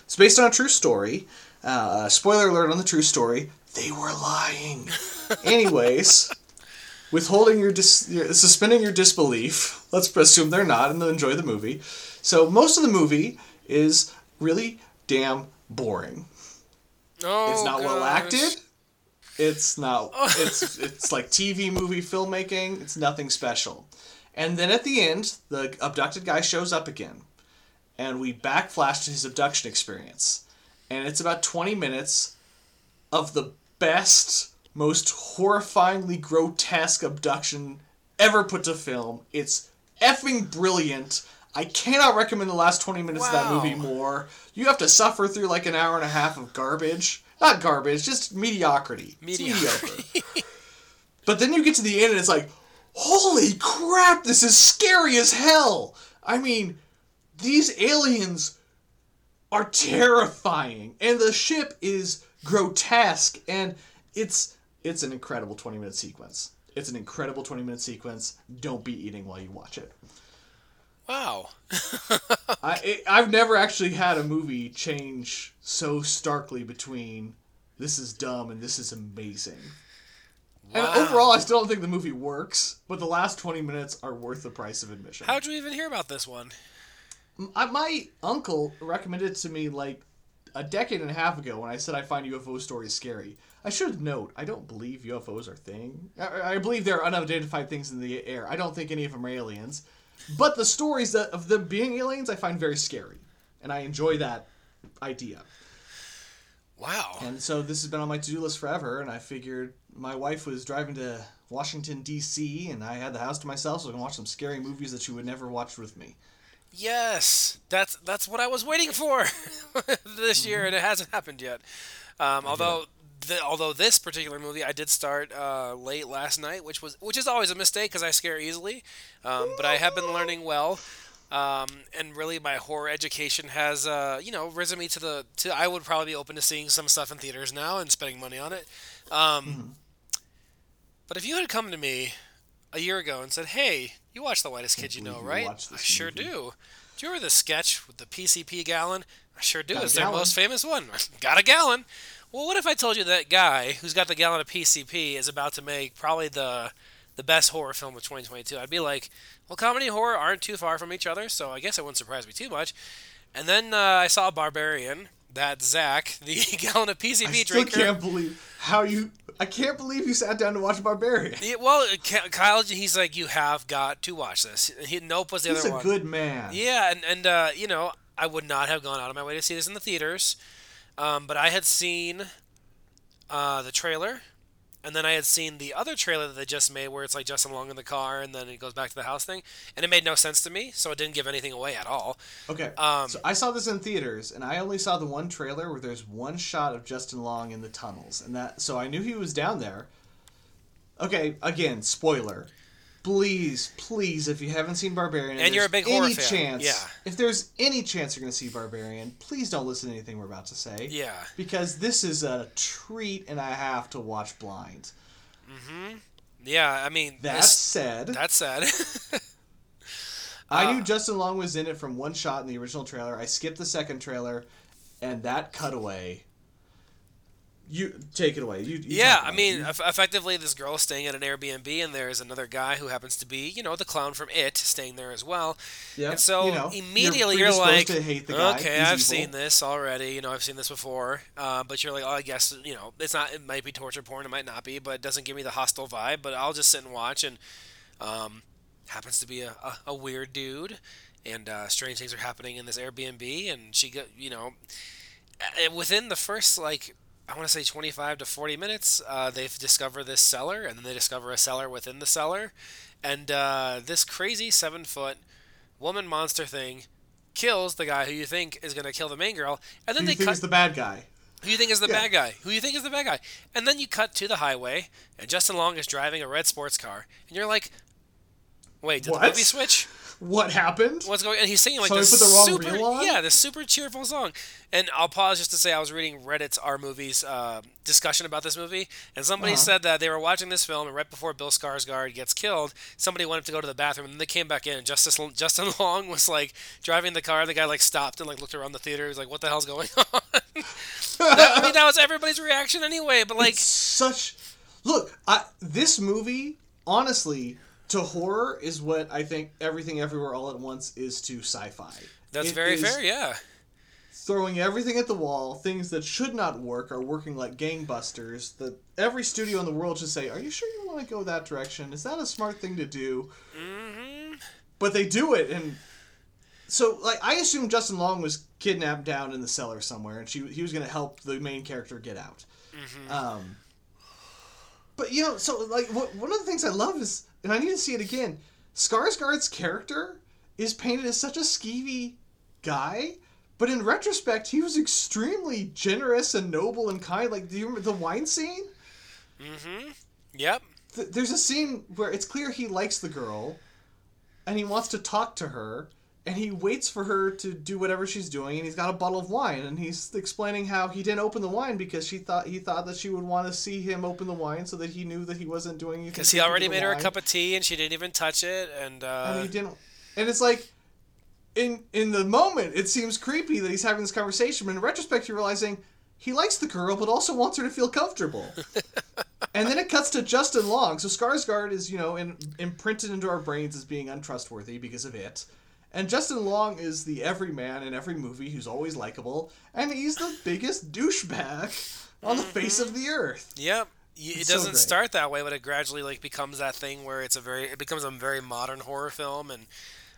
[SPEAKER 1] It's based on a true story. Uh, spoiler alert on the true story: they were lying. Anyways withholding your, dis- suspending your disbelief. Let's assume they're not, and they'll enjoy the movie. So most of the movie is really damn boring.
[SPEAKER 2] Oh,
[SPEAKER 1] It's not well acted. It's not. It's it's like TV movie filmmaking. It's nothing special. And then at the end, the abducted guy shows up again, and we backflash to his abduction experience, and it's about twenty minutes of the best, most horrifyingly grotesque abduction ever put to film. It's effing brilliant. I cannot recommend the last 20 minutes of that movie more. You have to suffer through like an hour and a half of garbage. Not garbage, just mediocrity.
[SPEAKER 2] Mediocrity.
[SPEAKER 1] mediocre. but then you get to the end and it's like, holy crap, this is scary as hell. I mean, these aliens are terrifying and the ship is grotesque and it's it's an incredible 20 minute sequence it's an incredible 20 minute sequence don't be eating while you watch it
[SPEAKER 2] Wow.
[SPEAKER 1] I, it, i've never actually had a movie change so starkly between this is dumb and this is amazing and
[SPEAKER 2] Wow.
[SPEAKER 1] overall i still don't think the movie works but the last 20 minutes are worth the price of admission
[SPEAKER 2] How'd you even hear about this one?
[SPEAKER 1] I, my uncle recommended it to me like a decade and a half ago when I said I find UFO stories scary. I should note I don't believe UFOs are thing. I, I believe there are unidentified things in the air. I don't think any of them are aliens, but the stories that of them being aliens I find very scary, and I enjoy that idea.
[SPEAKER 2] Wow.
[SPEAKER 1] And so this has been on my to-do list forever, and I figured my wife was driving to Washington D.C. and I had the house to myself, so I can watch some scary movies that she would never watch with me.
[SPEAKER 2] Yes, that's that's what I was waiting for this year, and it hasn't happened yet. Um, although, the, although this particular movie I did start uh, late last night, which was which is always a mistake because I scare easily, um, but I have been learning well. Um, and really, my horror education has, uh, you know, risen me to the. To I would probably be open to seeing some stuff in theaters now and spending money on it. Um, But if you had come to me a year ago and said, "Hey, you watch The Whitest Kid You Know, right?" I sure
[SPEAKER 1] movie.
[SPEAKER 2] do. Do you remember the sketch with the PCP gallon? I sure do.
[SPEAKER 1] Got
[SPEAKER 2] It's their
[SPEAKER 1] gallon.
[SPEAKER 2] most famous one. got a gallon. Well, what if I told you that guy who's got the gallon of PCP is about to make probably the the best horror film of 2022? I'd be like, well, comedy and horror aren't too far from each other, so I guess it wouldn't surprise me too much. And then uh, I saw Barbarian. That Zach, the gallon of PCP
[SPEAKER 1] I still
[SPEAKER 2] drinker.
[SPEAKER 1] can't believe how you. I can't believe you sat down to watch Barbarian.
[SPEAKER 2] Yeah, well, Kyle, he's like, you have got to watch this. He, nope was the
[SPEAKER 1] He's
[SPEAKER 2] other
[SPEAKER 1] a
[SPEAKER 2] one.
[SPEAKER 1] good man.
[SPEAKER 2] Yeah, and and uh, you know, I would not have gone out of my way to see this in the theaters, um, but I had seen uh, the trailer, and then I had seen the other trailer that they just made, where it's like Justin Long in the car, and then it goes back to the house thing, and it made no sense to me, so it didn't give anything away at all.
[SPEAKER 1] Okay.
[SPEAKER 2] Um,
[SPEAKER 1] so I saw this in theaters, and I only saw the one trailer where there's one shot of Justin Long in the tunnels, and that so I knew he was down there. Okay, again, spoiler. Please, please, if you haven't seen Barbarian,
[SPEAKER 2] And you're a big horror
[SPEAKER 1] any
[SPEAKER 2] fan,
[SPEAKER 1] chance,
[SPEAKER 2] yeah.
[SPEAKER 1] if there's any chance you're going to see Barbarian, please don't listen to anything we're about to say.
[SPEAKER 2] Yeah.
[SPEAKER 1] Because this is a treat and I have to watch blind. Mm-hmm.
[SPEAKER 2] Yeah, I mean,
[SPEAKER 1] That
[SPEAKER 2] this-
[SPEAKER 1] said,
[SPEAKER 2] that's sad.
[SPEAKER 1] I
[SPEAKER 2] Uh,
[SPEAKER 1] knew Justin Long was in it from one shot in the original trailer. I skipped the second trailer, and that cutaway. You take it away. You, you
[SPEAKER 2] yeah, I mean,
[SPEAKER 1] it.
[SPEAKER 2] Effectively, this girl is staying at an Airbnb, and there's another guy who happens to be, you know, the clown from It, staying there as well.
[SPEAKER 1] yeah,
[SPEAKER 2] and so
[SPEAKER 1] you know,
[SPEAKER 2] immediately
[SPEAKER 1] you're,
[SPEAKER 2] you're, like,
[SPEAKER 1] predisposed to hate the guy.
[SPEAKER 2] okay,
[SPEAKER 1] He's
[SPEAKER 2] I've
[SPEAKER 1] evil.
[SPEAKER 2] seen this already. You know, I've seen this before. Uh, but you're like, oh, I guess you know, it's not. It might be torture porn. It might not be, but it doesn't give me the hostile vibe. But I'll just sit and watch. And um, happens to be a, a, a weird dude, and uh, strange things are happening in this Airbnb. And she got, you know, uh, within the first like. I want to say 25 to 40 minutes. Uh, they discover this cellar, and then they discover a cellar within the cellar, and uh, this crazy seven foot woman monster thing kills the guy who you think is going to kill the main girl, and then
[SPEAKER 1] Who
[SPEAKER 2] they cut
[SPEAKER 1] is the bad guy?
[SPEAKER 2] who you think is the
[SPEAKER 1] Yeah.
[SPEAKER 2] bad guy, who you think is the bad guy, and then you cut to the highway, and Justin Long is driving a red sports car, and you're like, wait, did
[SPEAKER 1] What?
[SPEAKER 2] the movie switch?
[SPEAKER 1] What happened?
[SPEAKER 2] What's going? And he's singing like
[SPEAKER 1] So
[SPEAKER 2] this
[SPEAKER 1] put the wrong
[SPEAKER 2] super, yeah, this super cheerful song. And I'll pause just to say I was reading Reddit's R movies uh, discussion about this movie, and somebody
[SPEAKER 1] Uh-huh.
[SPEAKER 2] said that they were watching this film, and right before Bill Skarsgård gets killed, somebody went up to go to the bathroom, and then they came back in, and Justice, Justin Long was like driving the car. and The guy like stopped and like looked around the theater. He was like, "What the hell's going on?" That- I mean, that was everybody's reaction anyway. But like,
[SPEAKER 1] It's such. Look, I, this movie, honestly, to horror is what I think everything everywhere all at once is to sci-fi.
[SPEAKER 2] that's
[SPEAKER 1] It
[SPEAKER 2] very fair. Yeah.
[SPEAKER 1] Throwing everything at the wall, things that should not work are working like gangbusters. That every studio in the world should say, "Are you sure you want to go that direction? Is that a smart thing to do?"
[SPEAKER 2] hmm
[SPEAKER 1] But they do it, and so like I assume Justin Long was kidnapped down in the cellar somewhere, and she he was going to help the main character get out. Um, but you know, so like what, one of the things I love is, and I need to see it again. Skarsgård's character is painted as such a skeevy guy, but in retrospect, he was extremely generous and noble and kind. Like, do you remember the wine scene?
[SPEAKER 2] Mm hmm Yep.
[SPEAKER 1] Th- there's a scene where it's clear he likes the girl and he wants to talk to her and he waits for her to do whatever she's doing and he's got a bottle of wine and he's explaining how he didn't open the wine because she thought he thought that she would want to see him open the wine so that he knew that he wasn't doing anything
[SPEAKER 2] Because he already made her a cup of tea and she didn't even touch it. And, uh,
[SPEAKER 1] and he didn't and it's like in in the moment it seems creepy that he's having this conversation but in retrospect you're realizing he likes the girl but also wants her to feel comfortable. And then it cuts to justin long. So skarsgård is you know in, imprinted into our brains as being untrustworthy because of it and justin long is the everyman in every movie who's always likable and he's the biggest douchebag on the face of mm-hmm. the earth
[SPEAKER 2] Yep. Y- It doesn't
[SPEAKER 1] great.
[SPEAKER 2] start that way, but it gradually like becomes that thing where it's a very it becomes a very modern horror film, and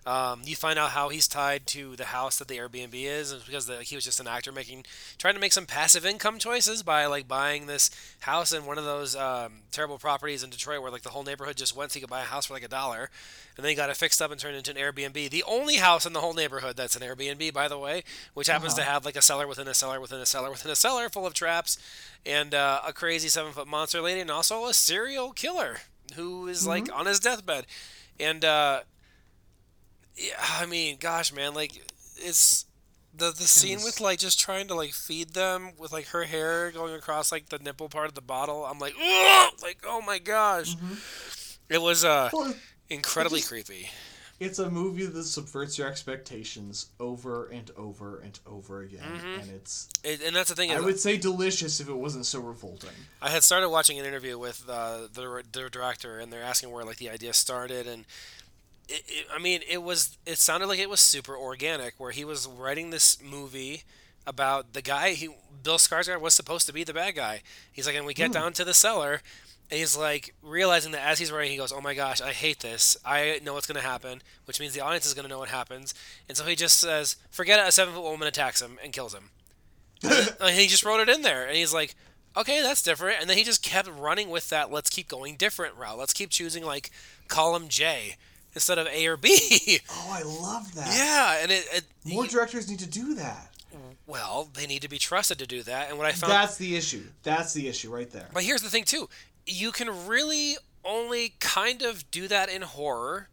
[SPEAKER 2] Um, you find out how he's tied to the house that the Airbnb is, and it's because the, he was just an actor making, trying to make some passive income choices by like buying this house in one of those um, terrible properties in Detroit where like the whole neighborhood just went so he could buy a house for like a dollar, and then he got it fixed up and turned into an Airbnb. The only house in the whole neighborhood that's an Airbnb, by the way, which happens to have like a cellar within a cellar within a cellar within a cellar full of traps, and uh, a crazy seven foot monster lady, and also a serial killer who is like on his deathbed, and. Uh, yeah, I mean, gosh, man, like it's the the scene with like just trying to like feed them with like her hair going across like the nipple part of the bottle. I'm like, Ugh! like oh my gosh, it was uh
[SPEAKER 1] Well,
[SPEAKER 2] incredibly
[SPEAKER 1] just-
[SPEAKER 2] creepy.
[SPEAKER 1] it's a movie that subverts your expectations over and over and over again,
[SPEAKER 2] Mm-hmm.
[SPEAKER 1] and it's.
[SPEAKER 2] It, and that's the thing
[SPEAKER 1] I would say delicious if it wasn't so revolting.
[SPEAKER 2] I had started watching an interview with uh, the the director, and they're asking where like the idea started, and it, it, I mean, it was it sounded like it was super organic, where he was writing this movie about the guy he Bill Skarsgård was supposed to be the bad guy. He's like, and we get hmm. down to the cellar, and he's like realizing that as he's writing, he goes, "Oh my gosh, I hate this. I know what's going to happen," which means the audience is going to know what happens, and so he just says, "Forget it." A seven foot woman attacks him and kills him. And he just wrote it in there, and he's like, "Okay, that's different." And then he just kept running with that. Let's keep going different route. Let's keep choosing like column J instead of A or B.
[SPEAKER 1] Oh, I love that.
[SPEAKER 2] yeah, and it, it
[SPEAKER 1] More directors need to do that.
[SPEAKER 2] well, they need to be trusted to do that. And what I found,
[SPEAKER 1] That's the issue. That's the issue right there.
[SPEAKER 2] but here's the thing too, you can really only kind of do that in horror.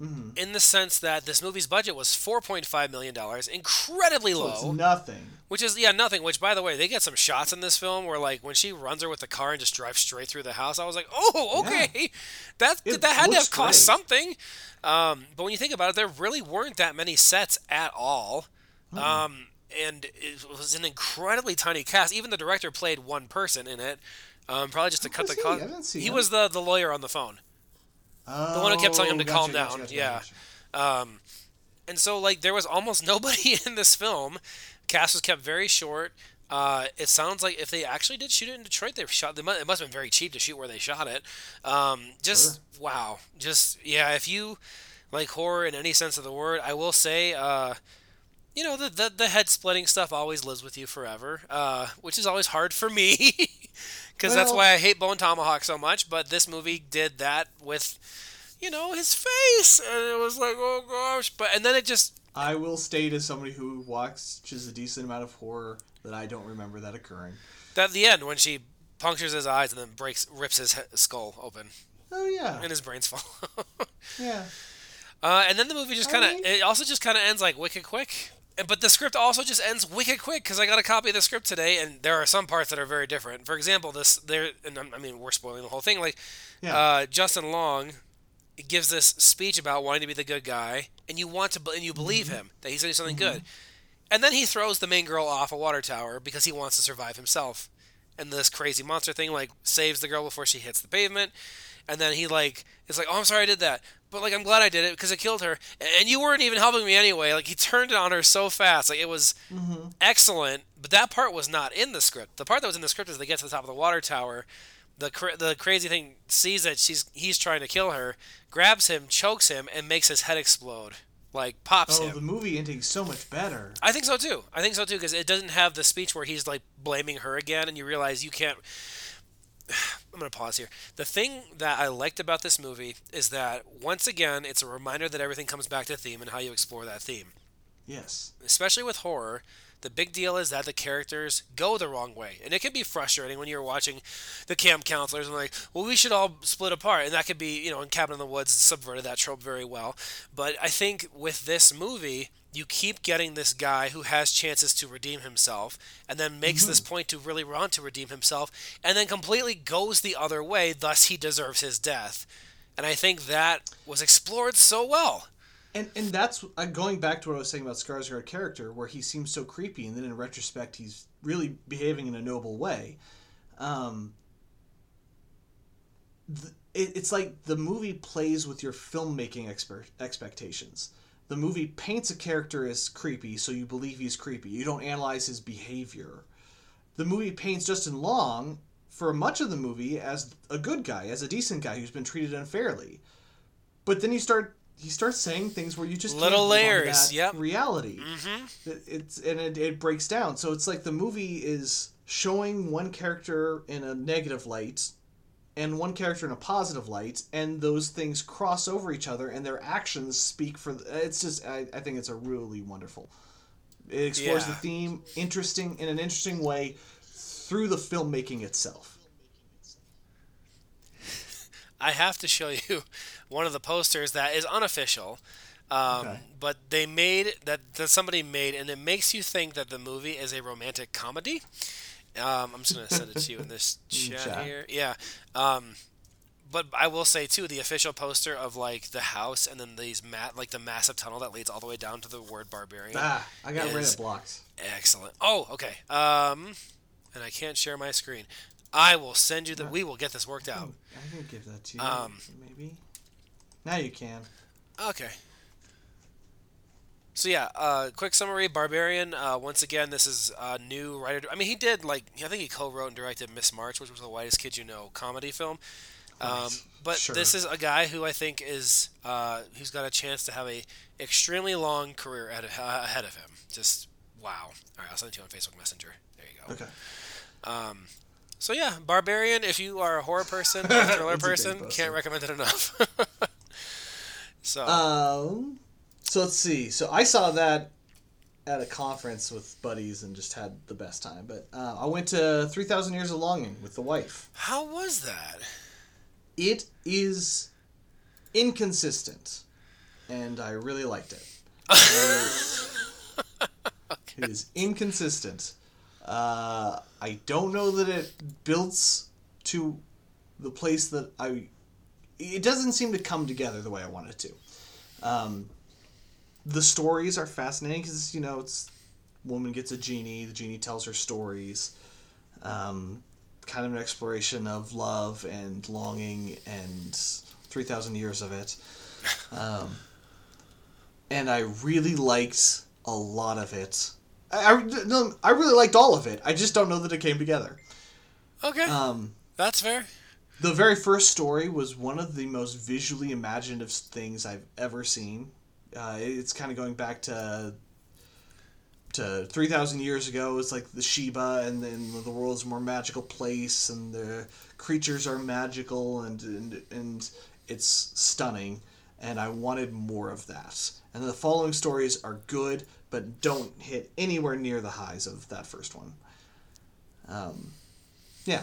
[SPEAKER 1] Mm-hmm.
[SPEAKER 2] In the sense that this movie's budget was $4.5 million, incredibly
[SPEAKER 1] So
[SPEAKER 2] low.
[SPEAKER 1] it's nothing.
[SPEAKER 2] Which is yeah nothing. Which by the way, they get some shots in this film where like when she runs her with the car and just drives straight through the house. I was like, oh okay, that
[SPEAKER 1] It
[SPEAKER 2] that had to have cost
[SPEAKER 1] great.
[SPEAKER 2] something. Um, but when you think about it, there really weren't that many sets at all.
[SPEAKER 1] Hmm.
[SPEAKER 2] Um, and it was an incredibly tiny cast. Even the director played one person in it, um, probably just to cut the
[SPEAKER 1] he?
[SPEAKER 2] cost. He
[SPEAKER 1] him.
[SPEAKER 2] was the the lawyer on the phone.
[SPEAKER 1] Oh,
[SPEAKER 2] one who kept telling him to
[SPEAKER 1] gotcha,
[SPEAKER 2] calm
[SPEAKER 1] gotcha,
[SPEAKER 2] down,
[SPEAKER 1] gotcha,
[SPEAKER 2] yeah. Um, and so like there was almost nobody in this film. Cast was kept very short. Uh, it sounds like if they actually did shoot it in Detroit, they shot. They must, it must have been very cheap to shoot where they shot it. Um, just wow, just yeah. If you like horror in any sense of the word, I will say, uh, you know, the, the the head splitting stuff always lives with you forever, uh, which is always hard for me because that's why I hate Bone Tomahawk so much. But this movie did that with, you know, his face, and it was like, oh gosh. But and then it just
[SPEAKER 1] I will state as somebody who watches a decent amount of horror that I don't remember that occurring.
[SPEAKER 2] at the end when she punctures his eyes and then breaks rips his he- skull open
[SPEAKER 1] Oh yeah,
[SPEAKER 2] and his brains fall.
[SPEAKER 1] yeah.
[SPEAKER 2] Uh, and then the movie just kind of
[SPEAKER 1] mean-
[SPEAKER 2] it also just kind of ends like wicked quick. But the script also just ends wicked quick because I got a copy of the script today, and there are some parts that are very different. For example, this there, and I'm- mean we're spoiling the whole thing. Like
[SPEAKER 1] Yeah.
[SPEAKER 2] uh, Justin Long gives this speech about wanting to be the good guy, and you want to and you believe
[SPEAKER 1] Mm-hmm.
[SPEAKER 2] him that he's going to do something good, and then he throws the main girl off a water tower because he wants to survive himself. And this crazy monster thing like saves the girl before she hits the pavement, and then he like is like, "Oh, I'm sorry I did that." But like I'm glad I did it because it killed her, and you weren't even helping me anyway. Like he turned it on her so fast, like it was mm-hmm. excellent. But that part was not in the script. The part that was in the script is they get to the top of the water tower, the cra- the crazy thing sees that she's he's trying to kill her, grabs him, chokes him, and makes his head explode, like pops
[SPEAKER 1] Oh,
[SPEAKER 2] him.
[SPEAKER 1] the movie ending's so much better.
[SPEAKER 2] I think so too. I think so too because it doesn't have the speech where he's like blaming her again, and you realize you can't. I'm gonna pause here. The thing that I liked about this movie is that once again, it's a reminder that everything comes back to theme and how you explore that theme.
[SPEAKER 1] Yes.
[SPEAKER 2] Especially with horror, the big deal is that the characters go the wrong way, and it can be frustrating when you're watching the camp counselors and like, well, we should all split apart, and that could be, you know, in Cabin in the Woods subverted that trope very well. But I think with this movie, you keep getting this guy who has chances to redeem himself, and then makes mm-hmm. this point to really want to redeem himself, and then completely goes the other way. Thus, he deserves his death. And I think that was explored so well.
[SPEAKER 1] And and that's uh, going back to what I was saying about Skarsgård character, where he seems so creepy, and then in retrospect, he's really behaving in a noble way. Um, th- it, it's like the movie plays with your filmmaking expert expectations. The movie paints a character as creepy, so you believe he's creepy. You don't analyze his behavior. The movie paints Justin Long for much of the movie as a good guy, as a decent guy who's been treated unfairly. But then you start he starts saying things where you just
[SPEAKER 2] Little layers,
[SPEAKER 1] that
[SPEAKER 2] yep.
[SPEAKER 1] reality.
[SPEAKER 2] Mm-hmm.
[SPEAKER 1] It's and it, it breaks down. So it's like the movie is showing one character in a negative light and one character in a positive light, and those things cross over each other, and their actions speak for. The, it's just I, I think it's a really wonderful. It explores the theme interesting in an interesting way through the filmmaking itself.
[SPEAKER 2] I have to show you one of the posters that is unofficial, um,
[SPEAKER 1] Okay.
[SPEAKER 2] but they made that, that somebody made, and it makes you think that the movie is a romantic comedy. Um, I'm just gonna send it to you in this chat,
[SPEAKER 1] chat.
[SPEAKER 2] here. Yeah. Um, but I will say too, the official poster of like the house and then these mat like the massive tunnel that leads all the way down to the word barbarian.
[SPEAKER 1] Ah, I got
[SPEAKER 2] Is-
[SPEAKER 1] Reddit blocked.
[SPEAKER 2] Excellent. Oh, okay. Um, and I can't share my screen. I will send you the. We will get this worked out.
[SPEAKER 1] I can give that to you.
[SPEAKER 2] Um,
[SPEAKER 1] maybe. Now you can.
[SPEAKER 2] Okay. So yeah, uh, quick summary: Barbarian. Uh, once again, this is a new writer. I mean, he did like I think he co-wrote and directed Miss March, which was the whitest kid you know comedy film. Um, but
[SPEAKER 1] Sure.
[SPEAKER 2] this is a guy who I think is uh, who's got a chance to have a extremely long career ahead of, uh, ahead of him. Just wow! All right, I'll send it to you on Facebook Messenger. There you go.
[SPEAKER 1] Okay.
[SPEAKER 2] Um, so yeah, Barbarian. If you are a horror person, or a thriller
[SPEAKER 1] That's a
[SPEAKER 2] person, can't recommend it enough. so
[SPEAKER 1] Um, so let's see. So I saw that at a conference with buddies and just had the best time. But uh, I went to Three Thousand Years of Longing with the wife.
[SPEAKER 2] how was that?
[SPEAKER 1] It is inconsistent, and I really liked it. It is inconsistent. Uh, I don't know that it builds to the place that I. It doesn't seem to come together the way I want it to. Um, the stories are fascinating because you know it's woman gets a genie. The genie tells her stories. Um, kind of an exploration of love and longing and three thousand years of it. Um, and I really liked a lot of it. I, I, no, I really liked all of it. I just don't know that it came together.
[SPEAKER 2] Okay,
[SPEAKER 1] Um,
[SPEAKER 2] that's fair.
[SPEAKER 1] the very first story was one of the most visually imaginative things I've ever seen. Uh, it's kind of going back to to three thousand years ago. It's like the Sheba, and then the world's a more magical place, and the creatures are magical, and and, and it's stunning. And I wanted more of that. And the following stories are good, but don't hit anywhere near the highs of that first one. Um, yeah.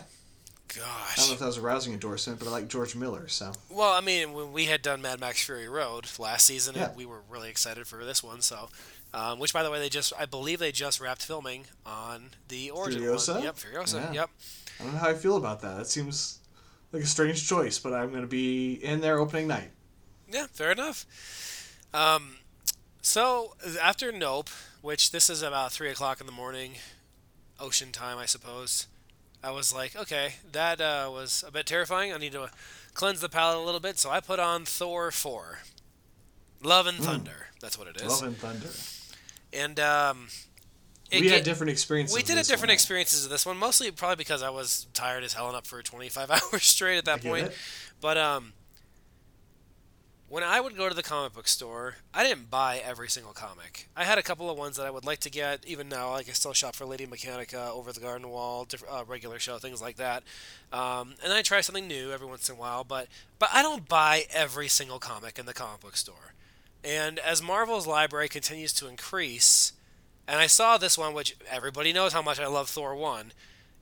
[SPEAKER 1] I don't know if that was a rousing endorsement, but I like George Miller, so
[SPEAKER 2] Well, I mean, when we had done Mad Max Fury Road last season,
[SPEAKER 1] Yeah.
[SPEAKER 2] we were really excited for this one. So, um, which by the way, they just I believe they just wrapped filming on the origin
[SPEAKER 1] Furiosa?
[SPEAKER 2] one. Yep, Furiosa.
[SPEAKER 1] Yeah.
[SPEAKER 2] Yep.
[SPEAKER 1] I don't know how I feel about that. That seems like a strange choice, but I'm going to be in there opening night.
[SPEAKER 2] Yeah, fair enough. Um, so after Nope, which this is about three o'clock in the morning, ocean time, I suppose. I was like, okay, that uh, was a bit terrifying. I need to cleanse the palate a little bit, so I put on Thor four, Love and Thunder. That's what it is.
[SPEAKER 1] Love and Thunder.
[SPEAKER 2] And um,
[SPEAKER 1] we
[SPEAKER 2] get-
[SPEAKER 1] had different experiences.
[SPEAKER 2] we did a different
[SPEAKER 1] one.
[SPEAKER 2] experiences of this one, mostly probably because I was tired as hell and up for 25 hours straight at that
[SPEAKER 1] I
[SPEAKER 2] point. But um, when I would go to the comic book store, I didn't buy every single comic. I had a couple of ones that I would like to get. Even now, like I still shop for Lady Mechanika, Over the Garden Wall, uh, regular show, things like that. Um, and I try something new every once in a while. But but I don't buy every single comic in the comic book store. And as Marvel's library continues to increase, and I saw this one, which everybody knows how much I love Thor 1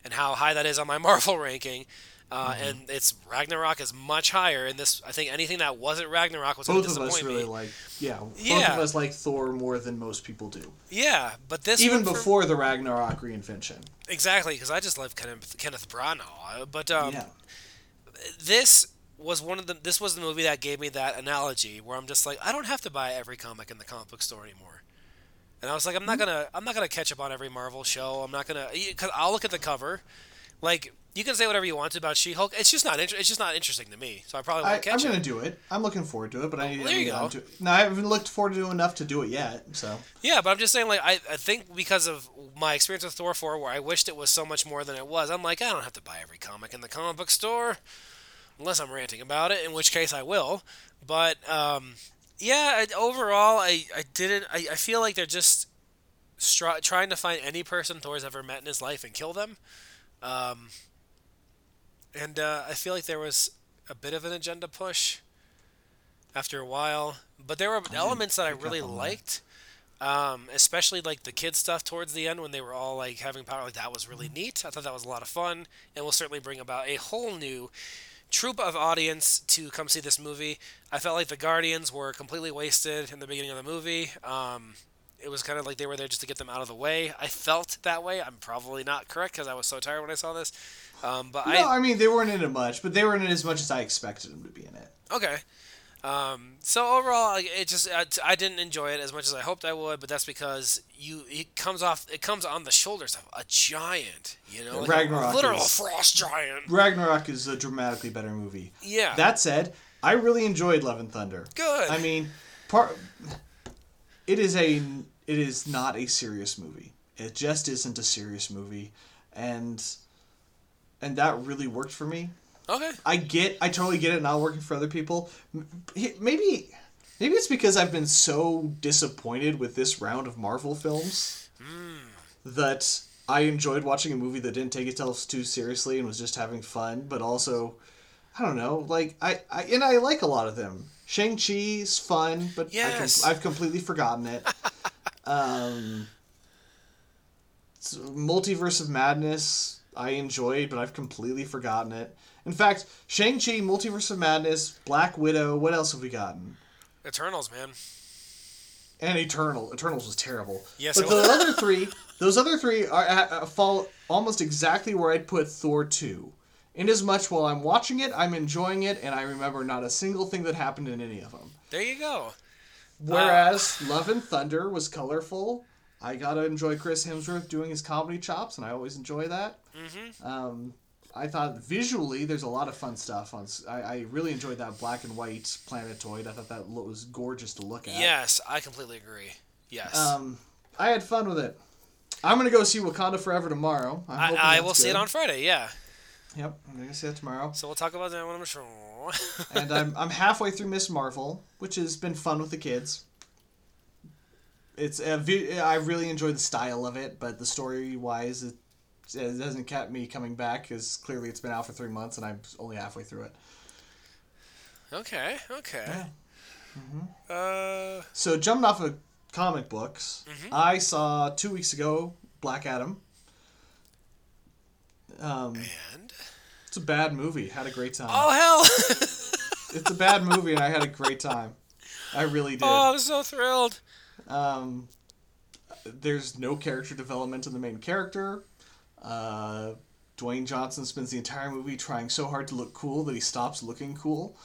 [SPEAKER 2] and how high that is on my Marvel ranking. Uh,
[SPEAKER 1] Mm-hmm.
[SPEAKER 2] And it's Ragnarok is much higher. And this, I think anything that wasn't Ragnarok was
[SPEAKER 1] Both of us really like, yeah, both of us like Thor more than most people do.
[SPEAKER 2] Yeah, but this
[SPEAKER 1] Even
[SPEAKER 2] one for-
[SPEAKER 1] before the Ragnarok reinvention.
[SPEAKER 2] exactly because I just love Kenneth, Kenneth Branagh. Uh, But um,
[SPEAKER 1] yeah.
[SPEAKER 2] this was one of the this was the movie that gave me that analogy where I'm just like I don't have to buy every comic in the comic book store anymore. And I was like I'm not gonna I'm not gonna catch up on every Marvel show. I'm not gonna because I'll look at the cover, like you can say whatever you want about She-Hulk. It's just not inter- it's just not interesting to me. So I probably
[SPEAKER 1] I,
[SPEAKER 2] won't
[SPEAKER 1] I'm
[SPEAKER 2] catch
[SPEAKER 1] gonna do it. I'm looking forward to it, but I need
[SPEAKER 2] there you go.
[SPEAKER 1] No, I haven't looked forward to it enough to do it yet, so.
[SPEAKER 2] Yeah, but I'm just saying, like, I, I think because of my experience with Thor 4, where I wished it was so much more than it was, I'm like, I don't have to buy every comic in the comic book store, unless I'm ranting about it, in which case I will. But, um, yeah, I, overall, I, I didn't. I, I feel like they're just trying to find any person Thor's ever met in his life and kill them. Um, and uh, I feel like there was a bit of an agenda push after a while, but there were elements that I really
[SPEAKER 1] up on that.
[SPEAKER 2] liked. Um, especially like the kid stuff towards the end when they were all like having power, like that was really neat. I thought that was a lot of fun, and will certainly bring about a whole new troop of audience to come see this movie. I felt like the Guardians were completely wasted in the beginning of the movie. Um, it was kind of like they were there just to get them out of the way. I felt that way. I'm probably not correct because I was so tired when I saw this. Um, but
[SPEAKER 1] No,
[SPEAKER 2] I
[SPEAKER 1] I mean they weren't in it much, but they weren't in it as much as I expected them to be in it.
[SPEAKER 2] okay. Um, so overall, it just I, I didn't enjoy it as much as I hoped I would, but that's because you it comes off it comes on the shoulders of a giant, you know, like a
[SPEAKER 1] Ragnarok
[SPEAKER 2] literal
[SPEAKER 1] is-
[SPEAKER 2] frost giant.
[SPEAKER 1] Ragnarok is a dramatically better movie.
[SPEAKER 2] Yeah,
[SPEAKER 1] That said, I really enjoyed Love and Thunder.
[SPEAKER 2] good.
[SPEAKER 1] I mean, part it is a it is not a serious movie. It just isn't a serious movie, and and that really worked for me.
[SPEAKER 2] okay.
[SPEAKER 1] I get, I totally get it not working for other people. Maybe, maybe it's because I've been so disappointed with this round of Marvel films hmm. that I enjoyed watching a movie that didn't take itself too seriously and was just having fun, but also, I don't know, like I, I and I like a lot of them. Shang Chi's fun, but
[SPEAKER 2] Yes.
[SPEAKER 1] I com- I've completely forgotten it. um, Multiverse of Madness, I enjoyed, but I've completely forgotten it. In fact, Shang-Chi, Multiverse of Madness, Black Widow, what else have we gotten?
[SPEAKER 2] Eternals, man.
[SPEAKER 1] And Eternal. Eternals was terrible.
[SPEAKER 2] Yes,
[SPEAKER 1] but
[SPEAKER 2] it
[SPEAKER 1] the other three, those other three are uh, fall almost exactly where I'd put Thor 2. In as much while I'm watching it, I'm enjoying it, and I remember not a single thing that happened in any of them.
[SPEAKER 2] There you go.
[SPEAKER 1] Whereas Love and Thunder was colorful. I gotta enjoy Chris Hemsworth doing his comedy chops, and I always enjoy that.
[SPEAKER 2] Mm-hmm.
[SPEAKER 1] Um, I thought visually there's a lot of fun stuff on. I, I really enjoyed that black and white planetoid. I thought that was gorgeous to look at.
[SPEAKER 2] Yes, I completely agree. Yes.
[SPEAKER 1] Um, I had fun with it. I'm gonna go see Wakanda Forever tomorrow.
[SPEAKER 2] I, I will see it on Friday. Yeah.
[SPEAKER 1] Yep, I'm gonna see that tomorrow.
[SPEAKER 2] So we'll talk about that when I'm sure.
[SPEAKER 1] and I'm I'm halfway through Miss Marvel, which has been fun with the kids. It's a I really enjoy the style of it, but the story wise, it, it hasn't kept me coming back because clearly it's been out for three months and I'm only halfway through it.
[SPEAKER 2] okay. Okay.
[SPEAKER 1] Yeah.
[SPEAKER 2] Uh.
[SPEAKER 1] So jumping off of comic books,
[SPEAKER 2] Mm-hmm.
[SPEAKER 1] I saw two weeks ago Black Adam. Um,
[SPEAKER 2] And.
[SPEAKER 1] it's a bad movie. Had a great time.
[SPEAKER 2] Oh hell!
[SPEAKER 1] It's a bad movie, and I had a great time. I really did.
[SPEAKER 2] oh, I was so thrilled.
[SPEAKER 1] Um, there's no character development in the main character. Uh, Dwayne Johnson spends the entire movie trying so hard to look cool that he stops looking cool.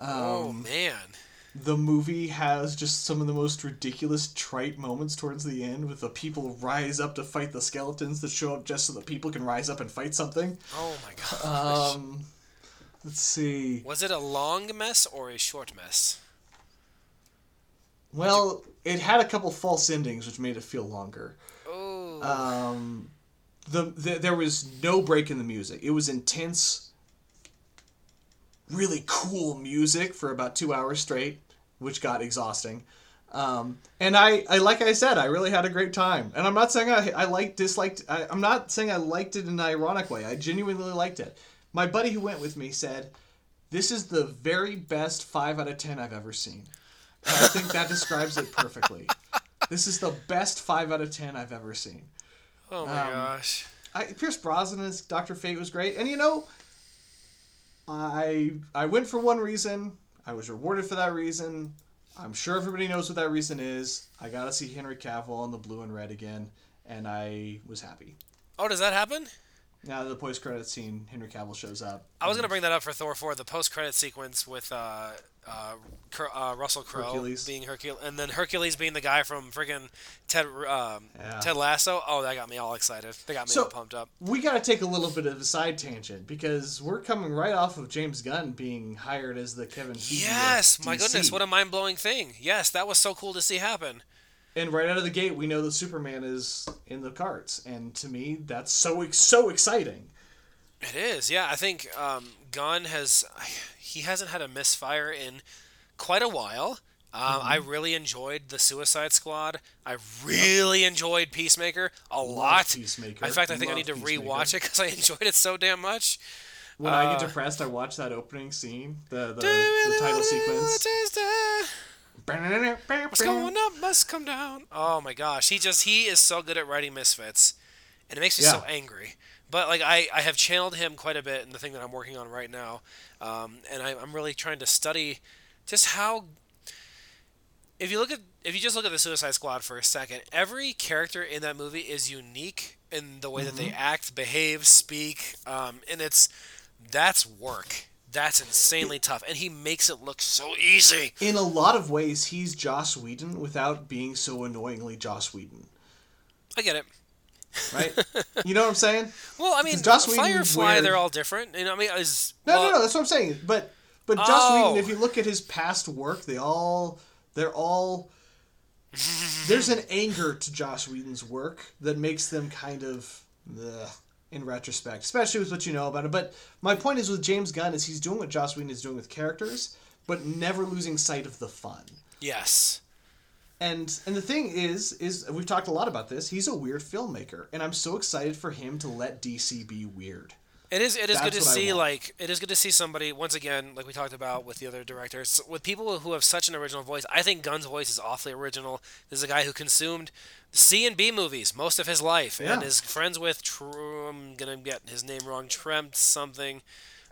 [SPEAKER 2] oh
[SPEAKER 1] Um,
[SPEAKER 2] man.
[SPEAKER 1] The movie has just some of the most ridiculous, trite moments towards the end with the people rise up to fight the skeletons that show up just so that people can rise up and fight something.
[SPEAKER 2] Oh my gosh.
[SPEAKER 1] Um, let's see.
[SPEAKER 2] Was it a long mess or a short mess?
[SPEAKER 1] Well, it had a couple false endings, which made it feel longer.
[SPEAKER 2] Oh.
[SPEAKER 1] um, the, the there was no break in the music. It was intense, really cool music for about two hours straight, which got exhausting. Um, and I, I like I said, I really had a great time. And I'm not saying I, I liked disliked. I, I'm not saying I liked it in an ironic way. I genuinely liked it. My buddy who went with me said, "This is the very best five out of ten I've ever seen." And I think that describes it perfectly. This is the best five out of ten I've ever seen.
[SPEAKER 2] oh my
[SPEAKER 1] um,
[SPEAKER 2] gosh.
[SPEAKER 1] I, Pierce Brosnan as Doctor Fate was great, and you know, I I went for one reason. I was rewarded for that reason. I'm sure everybody knows what that reason is. I got to see Henry Cavill on the blue and red again, and I was happy.
[SPEAKER 2] Oh, does that happen?
[SPEAKER 1] Now the post credit scene, Henry Cavill shows up.
[SPEAKER 2] I was gonna bring that up for Thor 4, the post-credit sequence with uh, uh, uh, Russell Crowe being Hercules, and then Hercules being the guy from friggin' Ted um,
[SPEAKER 1] Yeah.
[SPEAKER 2] Ted Lasso. Oh, that got me all excited. That got me
[SPEAKER 1] So-
[SPEAKER 2] all pumped up.
[SPEAKER 1] We got to take a little bit of a side tangent because we're coming right off of James Gunn being hired as the Kevin Feige
[SPEAKER 2] Yes, my goodness, what a mind-blowing thing. Yes, that was so cool to see happen.
[SPEAKER 1] And right out of the gate, we know that Superman is in the carts, and to me, that's so so exciting.
[SPEAKER 2] It is, yeah. I think um, Gunn has he hasn't had a misfire in quite a while, Um, I really enjoyed the Suicide Squad. I really enjoyed Peacemaker a lot.
[SPEAKER 1] Peacemaker.
[SPEAKER 2] In fact, I think I need to
[SPEAKER 1] Peacemaker.
[SPEAKER 2] rewatch it because I enjoyed it so damn much.
[SPEAKER 1] When I
[SPEAKER 2] Uh,
[SPEAKER 1] get depressed, I watch that opening scene, the the, the title sequence.
[SPEAKER 2] What's going up must come down. Oh my gosh, he just he is so good at writing misfits, and it makes me so angry. But like I, I have channeled him quite a bit in the thing that I'm working on right now, um, and I, I'm really trying to study just how. If you look at if you just look at the Suicide Squad for a second, every character in that movie is unique in the way that they act, behave, speak, um, and it's that's work. That's insanely tough, and he makes it look so easy.
[SPEAKER 1] In a lot of ways, he's Joss Whedon without being so annoyingly Joss Whedon,
[SPEAKER 2] I get it.
[SPEAKER 1] Right? you know what I'm saying?
[SPEAKER 2] Well, I mean,
[SPEAKER 1] Joss
[SPEAKER 2] Firefly,
[SPEAKER 1] weird.
[SPEAKER 2] they're all different. You know, I mean, is
[SPEAKER 1] No,
[SPEAKER 2] well,
[SPEAKER 1] no, no. That's what I'm saying. But but Joss
[SPEAKER 2] Oh.
[SPEAKER 1] Whedon, if you look at his past work, they all they're all there's an anger to Joss Whedon's work that makes them kind of ugh, in retrospect, especially with what you know about it. But my point is with James Gunn is he's doing what Joss Whedon is doing with characters, but never losing sight of the fun.
[SPEAKER 2] Yes.
[SPEAKER 1] And and the thing is is we've talked a lot about this. He's a weird filmmaker, and I'm so excited for him to let DC be weird.
[SPEAKER 2] It is. It is good to see. Like, it is good to see somebody once again, like we talked about with the other directors, with people who have such an original voice. I think Gunn's voice is awfully original. This is a guy who consumed C and B movies most of his life, and is friends with. Tr- I'm gonna get his name wrong. Trempt something.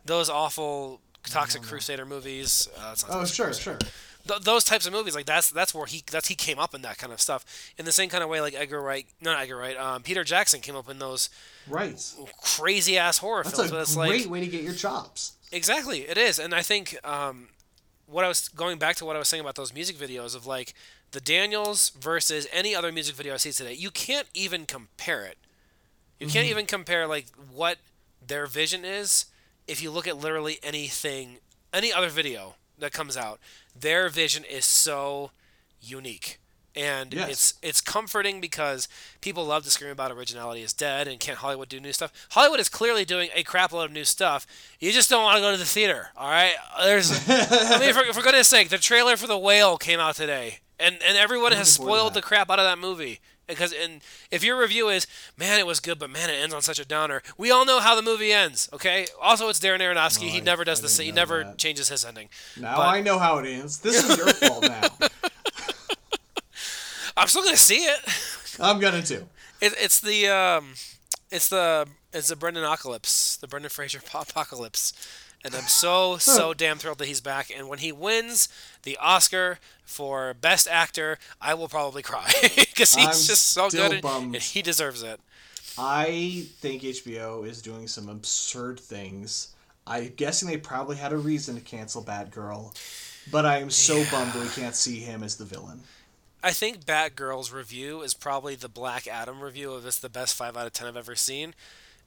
[SPEAKER 2] Those awful Toxic Crusader movies. Uh,
[SPEAKER 1] Oh, sure, sure.
[SPEAKER 2] Th- those types of movies, like that's that's where he that's he came up in that kind of stuff. In the same kind of way, like Edgar Wright, not Edgar Wright, um, Peter Jackson came up in those
[SPEAKER 1] Right.
[SPEAKER 2] crazy ass horror
[SPEAKER 1] That's
[SPEAKER 2] films.
[SPEAKER 1] a
[SPEAKER 2] but it's
[SPEAKER 1] great
[SPEAKER 2] like
[SPEAKER 1] way to get your chops.
[SPEAKER 2] exactly it is, and I think um, what I was going back to what I was saying about those music videos of like the Daniels versus any other music video I see today. You can't even compare it. You can't even compare like what their vision is if you look at literally anything, any other video that comes out. Their vision is so unique. And
[SPEAKER 1] Yes.
[SPEAKER 2] it's it's comforting because people love to scream about originality is dead and can't Hollywood do new stuff. Hollywood is clearly doing a crap load of new stuff. You just don't want to go to the theater. All right, there's. I mean, for, for goodness sake, the trailer for the whale came out today, and and everyone has
[SPEAKER 1] looking forward to
[SPEAKER 2] spoiled
[SPEAKER 1] that.
[SPEAKER 2] the crap out of that movie. Because and if your review is, man, it was good, but man, it ends on such a downer. We all know how the movie ends. Okay. Also, it's Darren Aronofsky. He
[SPEAKER 1] I-
[SPEAKER 2] never does
[SPEAKER 1] I
[SPEAKER 2] the same. He never
[SPEAKER 1] that.
[SPEAKER 2] changes his ending.
[SPEAKER 1] Now
[SPEAKER 2] But-
[SPEAKER 1] I know how it ends. This is your fault now.
[SPEAKER 2] I'm still gonna see it.
[SPEAKER 1] I'm gonna too.
[SPEAKER 2] it it's the um, it's the it's the Brendan Apocalypse, the Brendan Fraser apocalypse, and I'm so so damn thrilled that he's back. And when he wins the Oscar for Best Actor, I will probably cry because he's
[SPEAKER 1] I'm
[SPEAKER 2] just so good and, and he deserves it.
[SPEAKER 1] I think HBO is doing some absurd things. I'm guessing they probably had a reason to cancel Batgirl, but I am so bummed that we can't see him as the villain.
[SPEAKER 2] I think Batgirl's review is probably the Black Adam review of this the best five out of ten I've ever seen.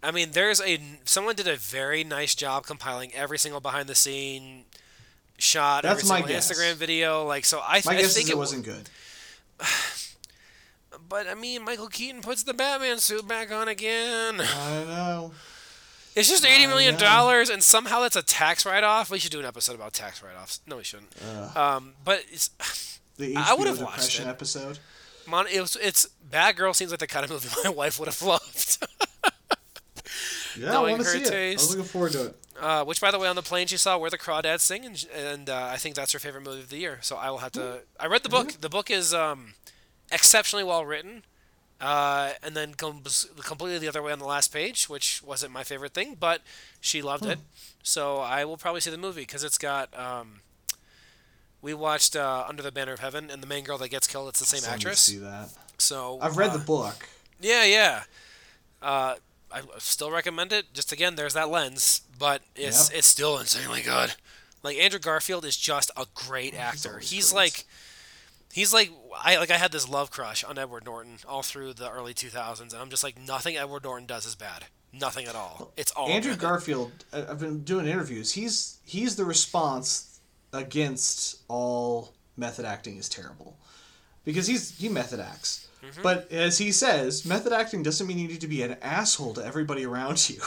[SPEAKER 2] I mean, there's a someone did a very nice job compiling every single behind the scene shot,
[SPEAKER 1] That's
[SPEAKER 2] every
[SPEAKER 1] my
[SPEAKER 2] single
[SPEAKER 1] guess.
[SPEAKER 2] Instagram video. Like, so I,
[SPEAKER 1] My
[SPEAKER 2] I
[SPEAKER 1] guess
[SPEAKER 2] think
[SPEAKER 1] it
[SPEAKER 2] it
[SPEAKER 1] wasn't good.
[SPEAKER 2] But I mean, Michael Keaton puts the Batman suit back on again.
[SPEAKER 1] I know.
[SPEAKER 2] It's just eighty million dollars, and somehow that's a tax write-off. We should do an episode about tax write-offs. No, we shouldn't. Um, but it's
[SPEAKER 1] The
[SPEAKER 2] I would've watched
[SPEAKER 1] depression
[SPEAKER 2] it.
[SPEAKER 1] episode.
[SPEAKER 2] Mon- it was, it's Batgirl seems like the kind of movie my wife would have loved.
[SPEAKER 1] Yeah, I
[SPEAKER 2] Knowing
[SPEAKER 1] want to
[SPEAKER 2] her
[SPEAKER 1] see it. I
[SPEAKER 2] taste.
[SPEAKER 1] was looking forward to it.
[SPEAKER 2] Uh, which, by the way, on the plane she saw "Where the Crawdads Sing," and, and uh, I think that's her favorite movie of the year. So I will have to. I read the book. The book is um, exceptionally well written, uh, and then comes completely the other way on the last page, which wasn't my favorite thing, but she loved it. So I will probably see the movie because it's got. Um, we watched uh, Under the Banner of Heaven, and the main girl that gets killed, it's the same actress.
[SPEAKER 1] See that.
[SPEAKER 2] So
[SPEAKER 1] I've read
[SPEAKER 2] uh,
[SPEAKER 1] the book.
[SPEAKER 2] yeah, yeah. I still recommend it. Just again, there's that lens, but it's
[SPEAKER 1] Yep.
[SPEAKER 2] it's still insanely good. Like Andrew Garfield is just a great actor. He's
[SPEAKER 1] great.
[SPEAKER 2] like, he's like I like I had this love crush on Edward Norton all through the early 2000s, and I'm just like nothing Edward Norton does is bad. Nothing at all. It's all
[SPEAKER 1] Andrew
[SPEAKER 2] good.
[SPEAKER 1] Garfield. I've been doing interviews. He's he's the response against all method acting is terrible, because he's he method acts.
[SPEAKER 2] Mm-hmm.
[SPEAKER 1] But as he says, method acting doesn't mean you need to be an asshole to everybody around you.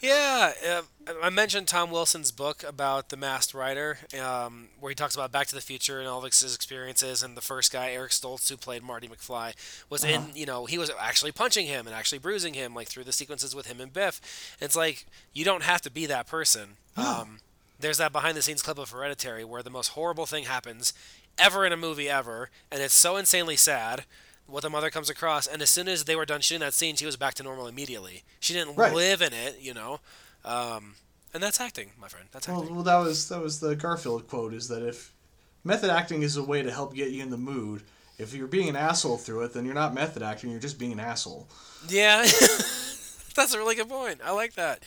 [SPEAKER 2] Yeah, uh, I mentioned Tom Wilson's book about the masked rider, um, where he talks about Back to the Future and all of his experiences. And the first guy, Eric Stoltz, who played Marty McFly, was
[SPEAKER 1] Uh-huh.
[SPEAKER 2] in. You know, he was actually punching him and actually bruising him, like through the sequences with him and Biff. It's like you don't have to be that person. Um, there's that behind-the-scenes clip of Hereditary where the most horrible thing happens ever in a movie ever, and it's so insanely sad. What the mother comes across, and as soon as they were done shooting that scene, she was back to normal immediately. She didn't
[SPEAKER 1] Right.
[SPEAKER 2] live in it, you know. Um, and that's acting, my friend. That's acting.
[SPEAKER 1] well, well, that was that was the Garfield quote. Is that if method acting is a way to help get you in the mood, if you're being an asshole through it, then you're not method acting. You're just being an asshole.
[SPEAKER 2] Yeah, that's a really good point. I like that.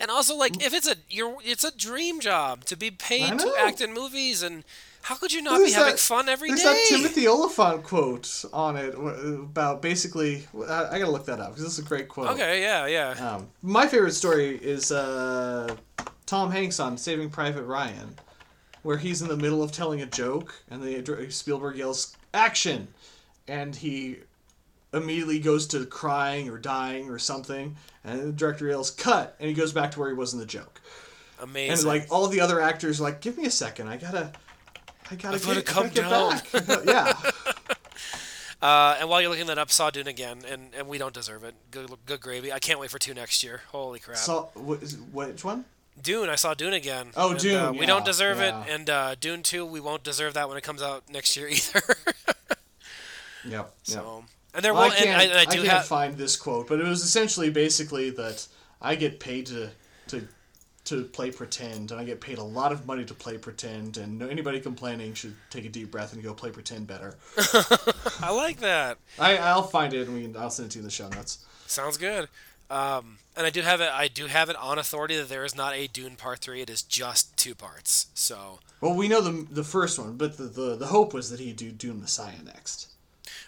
[SPEAKER 2] And also, like, if it's a you're, it's a dream job to be paid to act in movies, and how could you not
[SPEAKER 1] There's
[SPEAKER 2] be having fun every
[SPEAKER 1] There's
[SPEAKER 2] day?
[SPEAKER 1] that Timothy Olyphant quote on it about basically. I, I gotta look that up because this is a great quote.
[SPEAKER 2] Okay, yeah, yeah.
[SPEAKER 1] Um, my favorite story is uh, Tom Hanks on Saving Private Ryan, where he's in the middle of telling a joke and the Spielberg yells "action," and he immediately goes to crying or dying or something, and the director yells "cut," and he goes back to where he was in the joke.
[SPEAKER 2] Amazing.
[SPEAKER 1] And like all the other actors, are like, give me a second, I gotta, I gotta,
[SPEAKER 2] I gotta
[SPEAKER 1] get,
[SPEAKER 2] come
[SPEAKER 1] I gotta
[SPEAKER 2] down."
[SPEAKER 1] get back. yeah,
[SPEAKER 2] Uh, and while you're looking that up, saw Dune again, and, and we don't deserve it. Good, good gravy. I can't wait for two next year. Holy crap!
[SPEAKER 1] so wh- which one?
[SPEAKER 2] Dune, I saw Dune again.
[SPEAKER 1] Oh,
[SPEAKER 2] and,
[SPEAKER 1] Dune,
[SPEAKER 2] Uh, we
[SPEAKER 1] yeah,
[SPEAKER 2] don't deserve
[SPEAKER 1] yeah.
[SPEAKER 2] it, and uh, Dune two, we won't deserve that when it comes out next year either.
[SPEAKER 1] Yep. Yep.
[SPEAKER 2] so, and there
[SPEAKER 1] Well,
[SPEAKER 2] will,
[SPEAKER 1] I can't,
[SPEAKER 2] I, and I
[SPEAKER 1] I
[SPEAKER 2] do
[SPEAKER 1] can't
[SPEAKER 2] have.
[SPEAKER 1] find this quote, but it was essentially basically that I get paid to to to play pretend, and I get paid a lot of money to play pretend, and anybody complaining should take a deep breath and go play pretend better.
[SPEAKER 2] I like that.
[SPEAKER 1] I I'll find it and we can, I'll send it to you in the show notes.
[SPEAKER 2] Sounds good. Um, and I do have it. I do have it on authority that there is not a Dune Part Three. It is just two parts. So
[SPEAKER 1] Well, we know the the first one, but the the, the hope was that he'd do Dune Messiah next.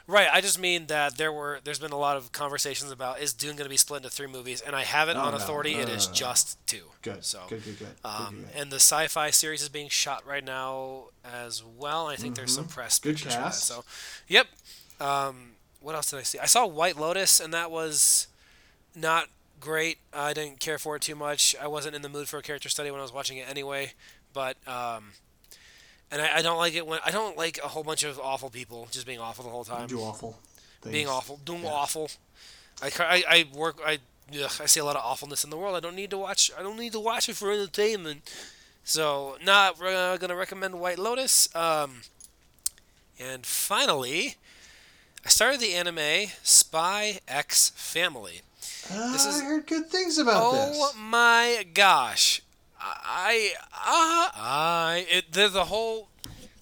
[SPEAKER 2] Right. I just mean that there were. There's been a lot of conversations about is Dune going to be split into three movies, and I have it
[SPEAKER 1] Oh,
[SPEAKER 2] on
[SPEAKER 1] no.
[SPEAKER 2] authority.
[SPEAKER 1] No,
[SPEAKER 2] it
[SPEAKER 1] no,
[SPEAKER 2] is
[SPEAKER 1] no, no.
[SPEAKER 2] just two.
[SPEAKER 1] Good.
[SPEAKER 2] So.
[SPEAKER 1] good, good, good. good,
[SPEAKER 2] Um,
[SPEAKER 1] good, good.
[SPEAKER 2] and the sci-fi series is being shot right now as well. I think there's some press
[SPEAKER 1] Mm-hmm. Good
[SPEAKER 2] pictures that.
[SPEAKER 1] cast.
[SPEAKER 2] So, yep. Um, what else did I see? I saw White Lotus, and that was not great. I didn't care for it too much. I wasn't in the mood for a character study when I was watching it anyway. But um, and I, I don't like it when I don't like a whole bunch of awful people just being awful the whole time.
[SPEAKER 1] do awful. Things.
[SPEAKER 2] Being awful, doing
[SPEAKER 1] Yeah.
[SPEAKER 2] awful. I, I, I work. I ugh, I see a lot of awfulness in the world. I don't need to watch. I don't need to watch it for entertainment. So, not uh, gonna recommend White Lotus. Um, and finally, I started the anime Spy X Family.
[SPEAKER 1] Ah,
[SPEAKER 2] This is-
[SPEAKER 1] I heard good things about
[SPEAKER 2] Oh
[SPEAKER 1] this.
[SPEAKER 2] my gosh! I I I it, the the whole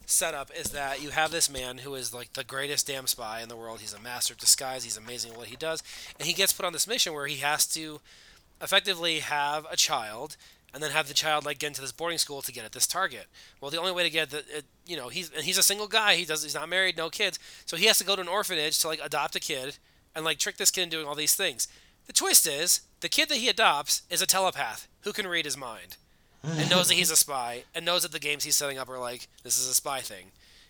[SPEAKER 2] setup is that you have this man who is like the greatest damn spy in the world. He's a master of disguise. He's amazing at what he does, and he gets put on this mission where he has to effectively have a child and then have the child like get into this boarding school to get at this target. Well, the only way to get the it, you know he's and he's a single guy. He does he's not married, no kids, so he has to go to an orphanage to like adopt a kid and like trick this kid into doing all these things. The twist is the kid that he adopts is a telepath who can read his mind and knows that he's a spy and knows that the games he's setting up are like this is a spy thing.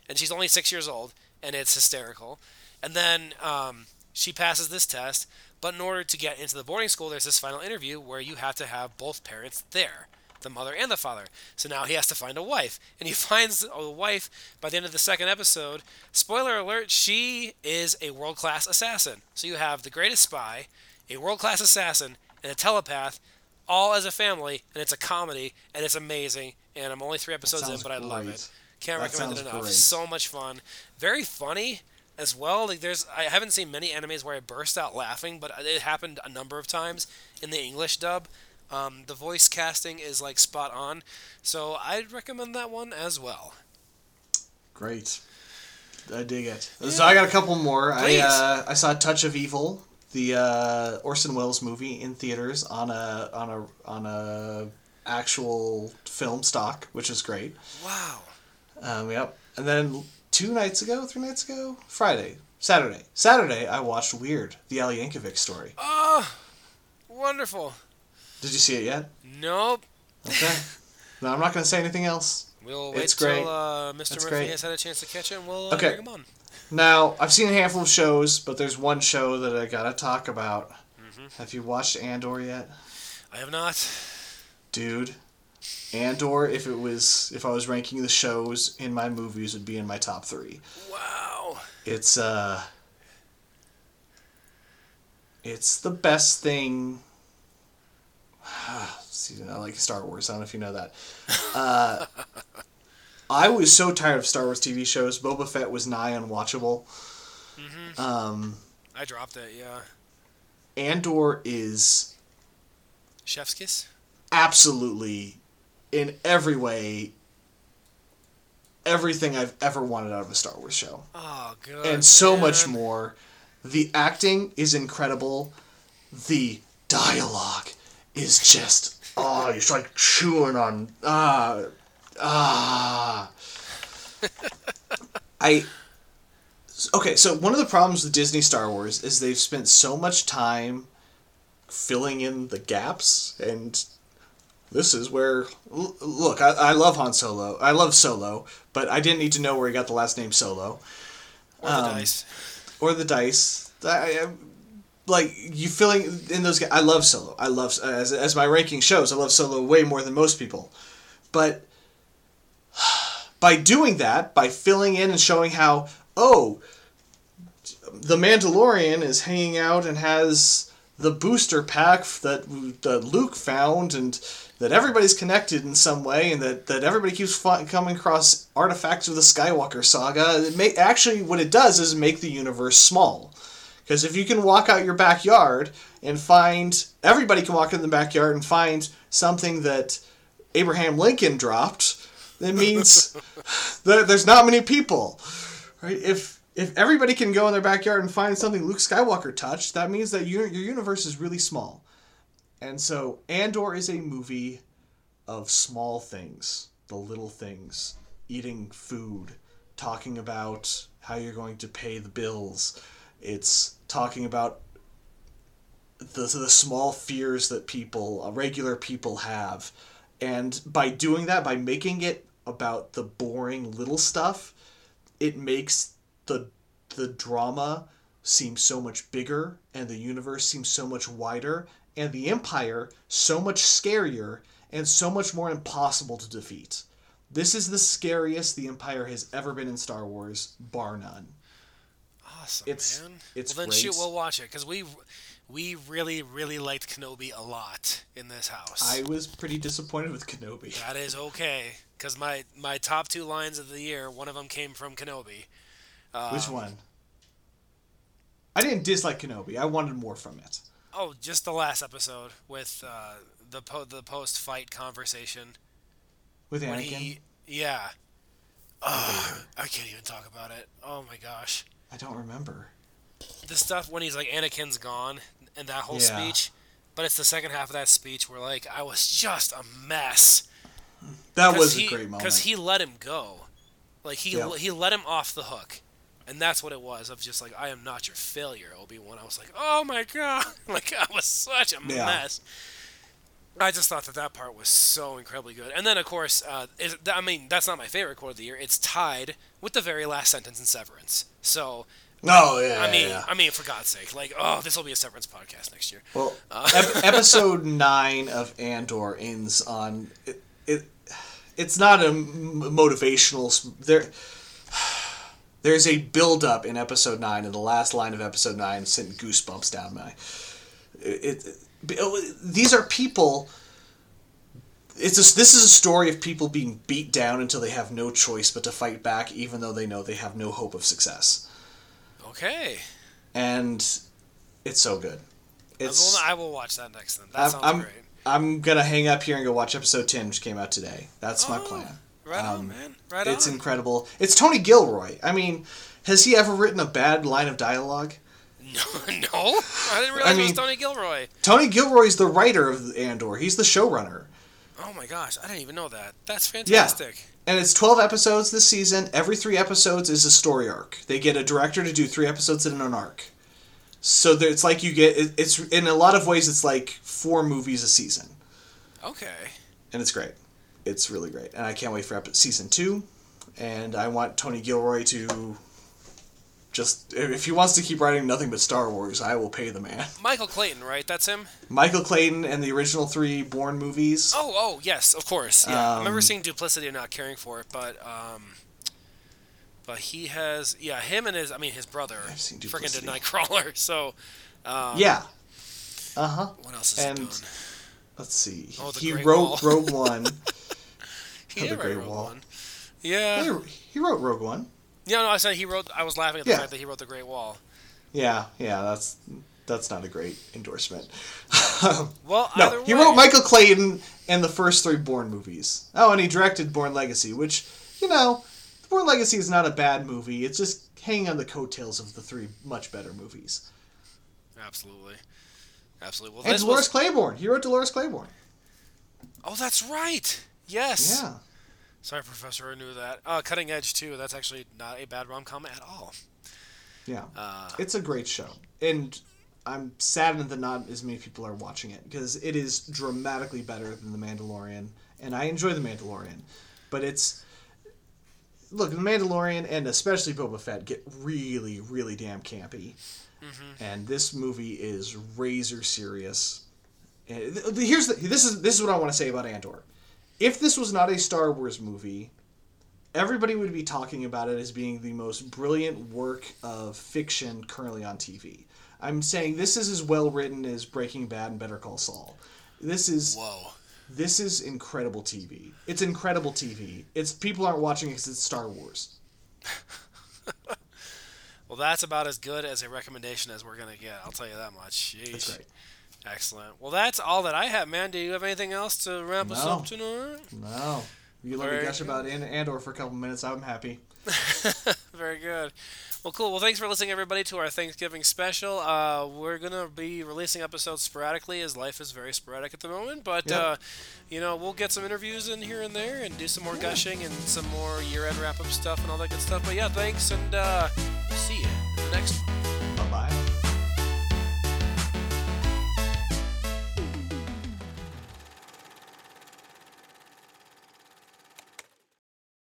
[SPEAKER 2] And she's only six years old and it's hysterical. And then um, she passes this test, but in order to get into the boarding school, there's this final interview where you have to have both parents there. The mother and the father. So now he has to find a wife. And he finds a wife by the end of the second episode. Spoiler alert, she is a world class assassin. So you have the greatest spy, a world class assassin, and a telepath all as a family, and it's a comedy, and it's amazing. And I'm only three episodes in, but I love it. Can't
[SPEAKER 1] That
[SPEAKER 2] recommend it enough.
[SPEAKER 1] great.
[SPEAKER 2] So much fun, very funny as well. Like there's, I haven't seen many animes where I burst out laughing, but it happened a number of times in the English dub. Um, the voice casting is like spot on, so I'd recommend that one as well.
[SPEAKER 1] Great. I dig it. So I got a couple more. I uh, I saw Touch of Evil, the uh, Orson Welles movie in theaters on a on a on a actual film stock, which is great.
[SPEAKER 2] Wow.
[SPEAKER 1] Um, yep. And then two nights ago, three nights ago, Friday, Saturday, Saturday, I watched Weird, the Al Yankovic story.
[SPEAKER 2] Oh, wonderful.
[SPEAKER 1] Did you see it yet?
[SPEAKER 2] Nope.
[SPEAKER 1] Okay. no, I'm not going to say anything else.
[SPEAKER 2] We'll wait
[SPEAKER 1] It's great.
[SPEAKER 2] till uh, Mr.
[SPEAKER 1] It's
[SPEAKER 2] Murphy
[SPEAKER 1] great.
[SPEAKER 2] has had a chance to catch it, and we'll uh,
[SPEAKER 1] Okay.
[SPEAKER 2] bring him on.
[SPEAKER 1] Now, I've seen a handful of shows, but there's one show that I gotta talk about.
[SPEAKER 2] Mm-hmm.
[SPEAKER 1] Have you watched Andor yet?
[SPEAKER 2] I have not.
[SPEAKER 1] Dude, Andor, if it was if I was ranking the shows in my movies, would be in my top three.
[SPEAKER 2] Wow.
[SPEAKER 1] It's uh it's the best thing See, I like Star Wars. I don't know if you know that. Uh, I was so tired of Star Wars TV shows. Boba Fett was nigh unwatchable.
[SPEAKER 2] Mm-hmm.
[SPEAKER 1] Um,
[SPEAKER 2] I dropped it. Yeah.
[SPEAKER 1] Andor is
[SPEAKER 2] Chef's kiss.
[SPEAKER 1] absolutely, in every way, everything I've ever wanted out of a Star Wars show.
[SPEAKER 2] Oh, good.
[SPEAKER 1] and so
[SPEAKER 2] man.
[SPEAKER 1] much more. The acting is incredible. The dialogue is just oh, it's like chewing on ah ah. I okay. So one of the problems with Disney Star Wars is they've spent so much time filling in the gaps and. This is where look. I, I love Han Solo. I love Solo, but I didn't need to know where he got the last name Solo
[SPEAKER 2] Or the
[SPEAKER 1] um,
[SPEAKER 2] dice.
[SPEAKER 1] or the dice. I, I, like you filling in those. I love Solo. I love as as my ranking shows. I love Solo way more than most people, but by doing that, by filling in and showing how oh, the Mandalorian is hanging out and has the booster pack that that Luke found and that everybody's connected in some way and that, that everybody keeps coming across artifacts of the Skywalker saga. It may, actually, what it does is make the universe small. Because if you can walk out your backyard and find, everybody can walk in the backyard and find something that Abraham Lincoln dropped, that means that there's not many people. Right? If if everybody can go in their backyard and find something Luke Skywalker touched, that means that your your universe is really small. And so Andor is a movie of small things, the little things, eating food, talking about how you're going to pay the bills. It's talking about the, the small fears that people, uh, regular people have. And by doing that, by making it about the boring little stuff, it makes the the drama seem so much bigger and the universe seems so much wider and the empire so much scarier and so much more impossible to defeat. This is the scariest the empire has ever been in Star Wars, bar none.
[SPEAKER 2] Awesome,
[SPEAKER 1] it's-
[SPEAKER 2] man.
[SPEAKER 1] it's
[SPEAKER 2] well, then
[SPEAKER 1] great.
[SPEAKER 2] shoot, we'll watch it because we we really really liked Kenobi a lot in this house.
[SPEAKER 1] I was pretty disappointed with Kenobi.
[SPEAKER 2] That is okay because my my top two lines of the year, one of them came from Kenobi.
[SPEAKER 1] Which
[SPEAKER 2] Um,
[SPEAKER 1] one? I didn't dislike Kenobi. I wanted more from it.
[SPEAKER 2] Oh, just the last episode with uh, the po- the post fight conversation
[SPEAKER 1] With Anakin.
[SPEAKER 2] he yeah. Ugh, I can't even talk about it. Oh my gosh.
[SPEAKER 1] I don't remember.
[SPEAKER 2] the stuff when he's like Anakin's gone and that whole
[SPEAKER 1] Yeah.
[SPEAKER 2] speech, but it's the second half of that speech where like I was just a mess.
[SPEAKER 1] That was
[SPEAKER 2] he,
[SPEAKER 1] a great moment.
[SPEAKER 2] Because he let him go, like he
[SPEAKER 1] Yeah.
[SPEAKER 2] he let him off the hook, and that's what it was of just like I am not your failure, Obi Wan. I was like, oh my god, like I was such a
[SPEAKER 1] Yeah.
[SPEAKER 2] mess. I just thought that that part was so incredibly good, and then of course, uh, I mean that's not my favorite quote of the year. It's tied with the very last sentence in Severance. So
[SPEAKER 1] Oh yeah.
[SPEAKER 2] I
[SPEAKER 1] yeah,
[SPEAKER 2] mean,
[SPEAKER 1] yeah.
[SPEAKER 2] I mean, for God's sake, like, oh, this will be a Severance podcast next year.
[SPEAKER 1] Well,
[SPEAKER 2] Uh.
[SPEAKER 1] ep- episode nine of Andor ends on it. it it's not a motivational. There, there's a build up in episode nine, and the last line of episode nine sent goosebumps down my. It, it, it- these are people. It's a, this is a story of people being beat down until they have no choice but to fight back, even though they know they have no hope of success,
[SPEAKER 2] Okay,
[SPEAKER 1] and it's so good. It's
[SPEAKER 2] I will, I will watch that next then. That
[SPEAKER 1] I'm-
[SPEAKER 2] sounds
[SPEAKER 1] I'm-
[SPEAKER 2] great.
[SPEAKER 1] I'm gonna hang up here and go watch episode ten, which came out today. That's my
[SPEAKER 2] Oh,
[SPEAKER 1] plan.
[SPEAKER 2] Right on,
[SPEAKER 1] Um,
[SPEAKER 2] man. Right
[SPEAKER 1] It's
[SPEAKER 2] on.
[SPEAKER 1] incredible. It's Tony Gilroy. I mean, has he ever written a bad line of dialogue?
[SPEAKER 2] no, no, I didn't realize it
[SPEAKER 1] mean-
[SPEAKER 2] was Tony Gilroy.
[SPEAKER 1] Tony Gilroy's the writer of Andor. He's the showrunner.
[SPEAKER 2] Oh my gosh, I didn't even know that. That's fantastic. Yeah.
[SPEAKER 1] And it's 12 episodes this season. Every three episodes is a story arc. They get a director to do three episodes in an arc. So there, it's like you get, it- it's in a lot of ways, it's like four movies a season.
[SPEAKER 2] Okay.
[SPEAKER 1] and it's great. It's really great, and I can't wait for season two. And I want Tony Gilroy to just if he wants to keep writing nothing but Star Wars, I will pay the man.
[SPEAKER 2] Michael Clayton, right? That's him.
[SPEAKER 1] Michael Clayton and the original three Bourne movies.
[SPEAKER 2] Oh, oh, yes, of course. Yeah, I remember
[SPEAKER 1] Um,
[SPEAKER 2] seeing Duplicity and not caring for it, but um, but he has yeah, him and his I mean his brother freaking did Nightcrawler. So um,
[SPEAKER 1] yeah. Uh huh.
[SPEAKER 2] what else is
[SPEAKER 1] And-
[SPEAKER 2] he doing?
[SPEAKER 1] Let's see.
[SPEAKER 2] Oh, the
[SPEAKER 1] he
[SPEAKER 2] Great
[SPEAKER 1] wrote. Rogue One.
[SPEAKER 2] He
[SPEAKER 1] the
[SPEAKER 2] did write
[SPEAKER 1] Great
[SPEAKER 2] Rogue
[SPEAKER 1] Wall.
[SPEAKER 2] One. Yeah.
[SPEAKER 1] he, he wrote Rogue One.
[SPEAKER 2] Yeah, no, I said he wrote. I was laughing at the
[SPEAKER 1] Yeah.
[SPEAKER 2] fact that he wrote the Great Wall.
[SPEAKER 1] Yeah, yeah. That's that's not a great endorsement.
[SPEAKER 2] Well,
[SPEAKER 1] no, he
[SPEAKER 2] way,
[SPEAKER 1] wrote Michael Clayton and the first three Bourne movies. Oh, and he directed Bourne Legacy, which you know, Bourne Legacy is not a bad movie. It's just hanging on the coattails of the three much better movies.
[SPEAKER 2] Absolutely, absolutely. Well,
[SPEAKER 1] And Dolores
[SPEAKER 2] was.
[SPEAKER 1] Claiborne. He wrote Dolores Claiborne.
[SPEAKER 2] Oh, that's right. Yes.
[SPEAKER 1] Yeah.
[SPEAKER 2] Sorry, Professor. I knew that. Uh, Cutting Edge too. That's actually not a bad rom com at all.
[SPEAKER 1] Yeah.
[SPEAKER 2] Uh,
[SPEAKER 1] It's a great show. And I'm saddened that not as many people are watching it because it is dramatically better than The Mandalorian. And I enjoy The Mandalorian. But it's. Look, The Mandalorian and especially Boba Fett get really, really damn campy. Mm-hmm. And this movie is razor serious. Eh, th- here's the, this is this is what I want to say about Andor. If this was not a Star Wars movie, everybody would be talking about it as being the most brilliant work of fiction currently on TV. I'm saying this is as well written as Breaking Bad and Better Call Saul. This is
[SPEAKER 2] whoa.
[SPEAKER 1] This is incredible TV. It's incredible TV. It's people aren't watching it because it's Star Wars.
[SPEAKER 2] Well, that's about as good as a recommendation as we're gonna get. I'll tell you that much. Jeez.
[SPEAKER 1] That's great.
[SPEAKER 2] Excellent. Well, that's all that I have, man. Do you have anything else to wrap us
[SPEAKER 1] No.
[SPEAKER 2] up tonight?
[SPEAKER 1] No, you let me gush
[SPEAKER 2] good.
[SPEAKER 1] about An- Andor for a couple minutes. I'm happy.
[SPEAKER 2] Very good. Well, cool. Well, thanks for listening, everybody, to our Thanksgiving special. Uh, we're gonna be releasing episodes sporadically, as life is very sporadic at the moment. But
[SPEAKER 1] Yep.
[SPEAKER 2] uh, you know, we'll get some interviews in here and there, and do some more gushing and some more year-end wrap-up stuff and all that good stuff. But yeah, thanks, and uh, see you in the next one.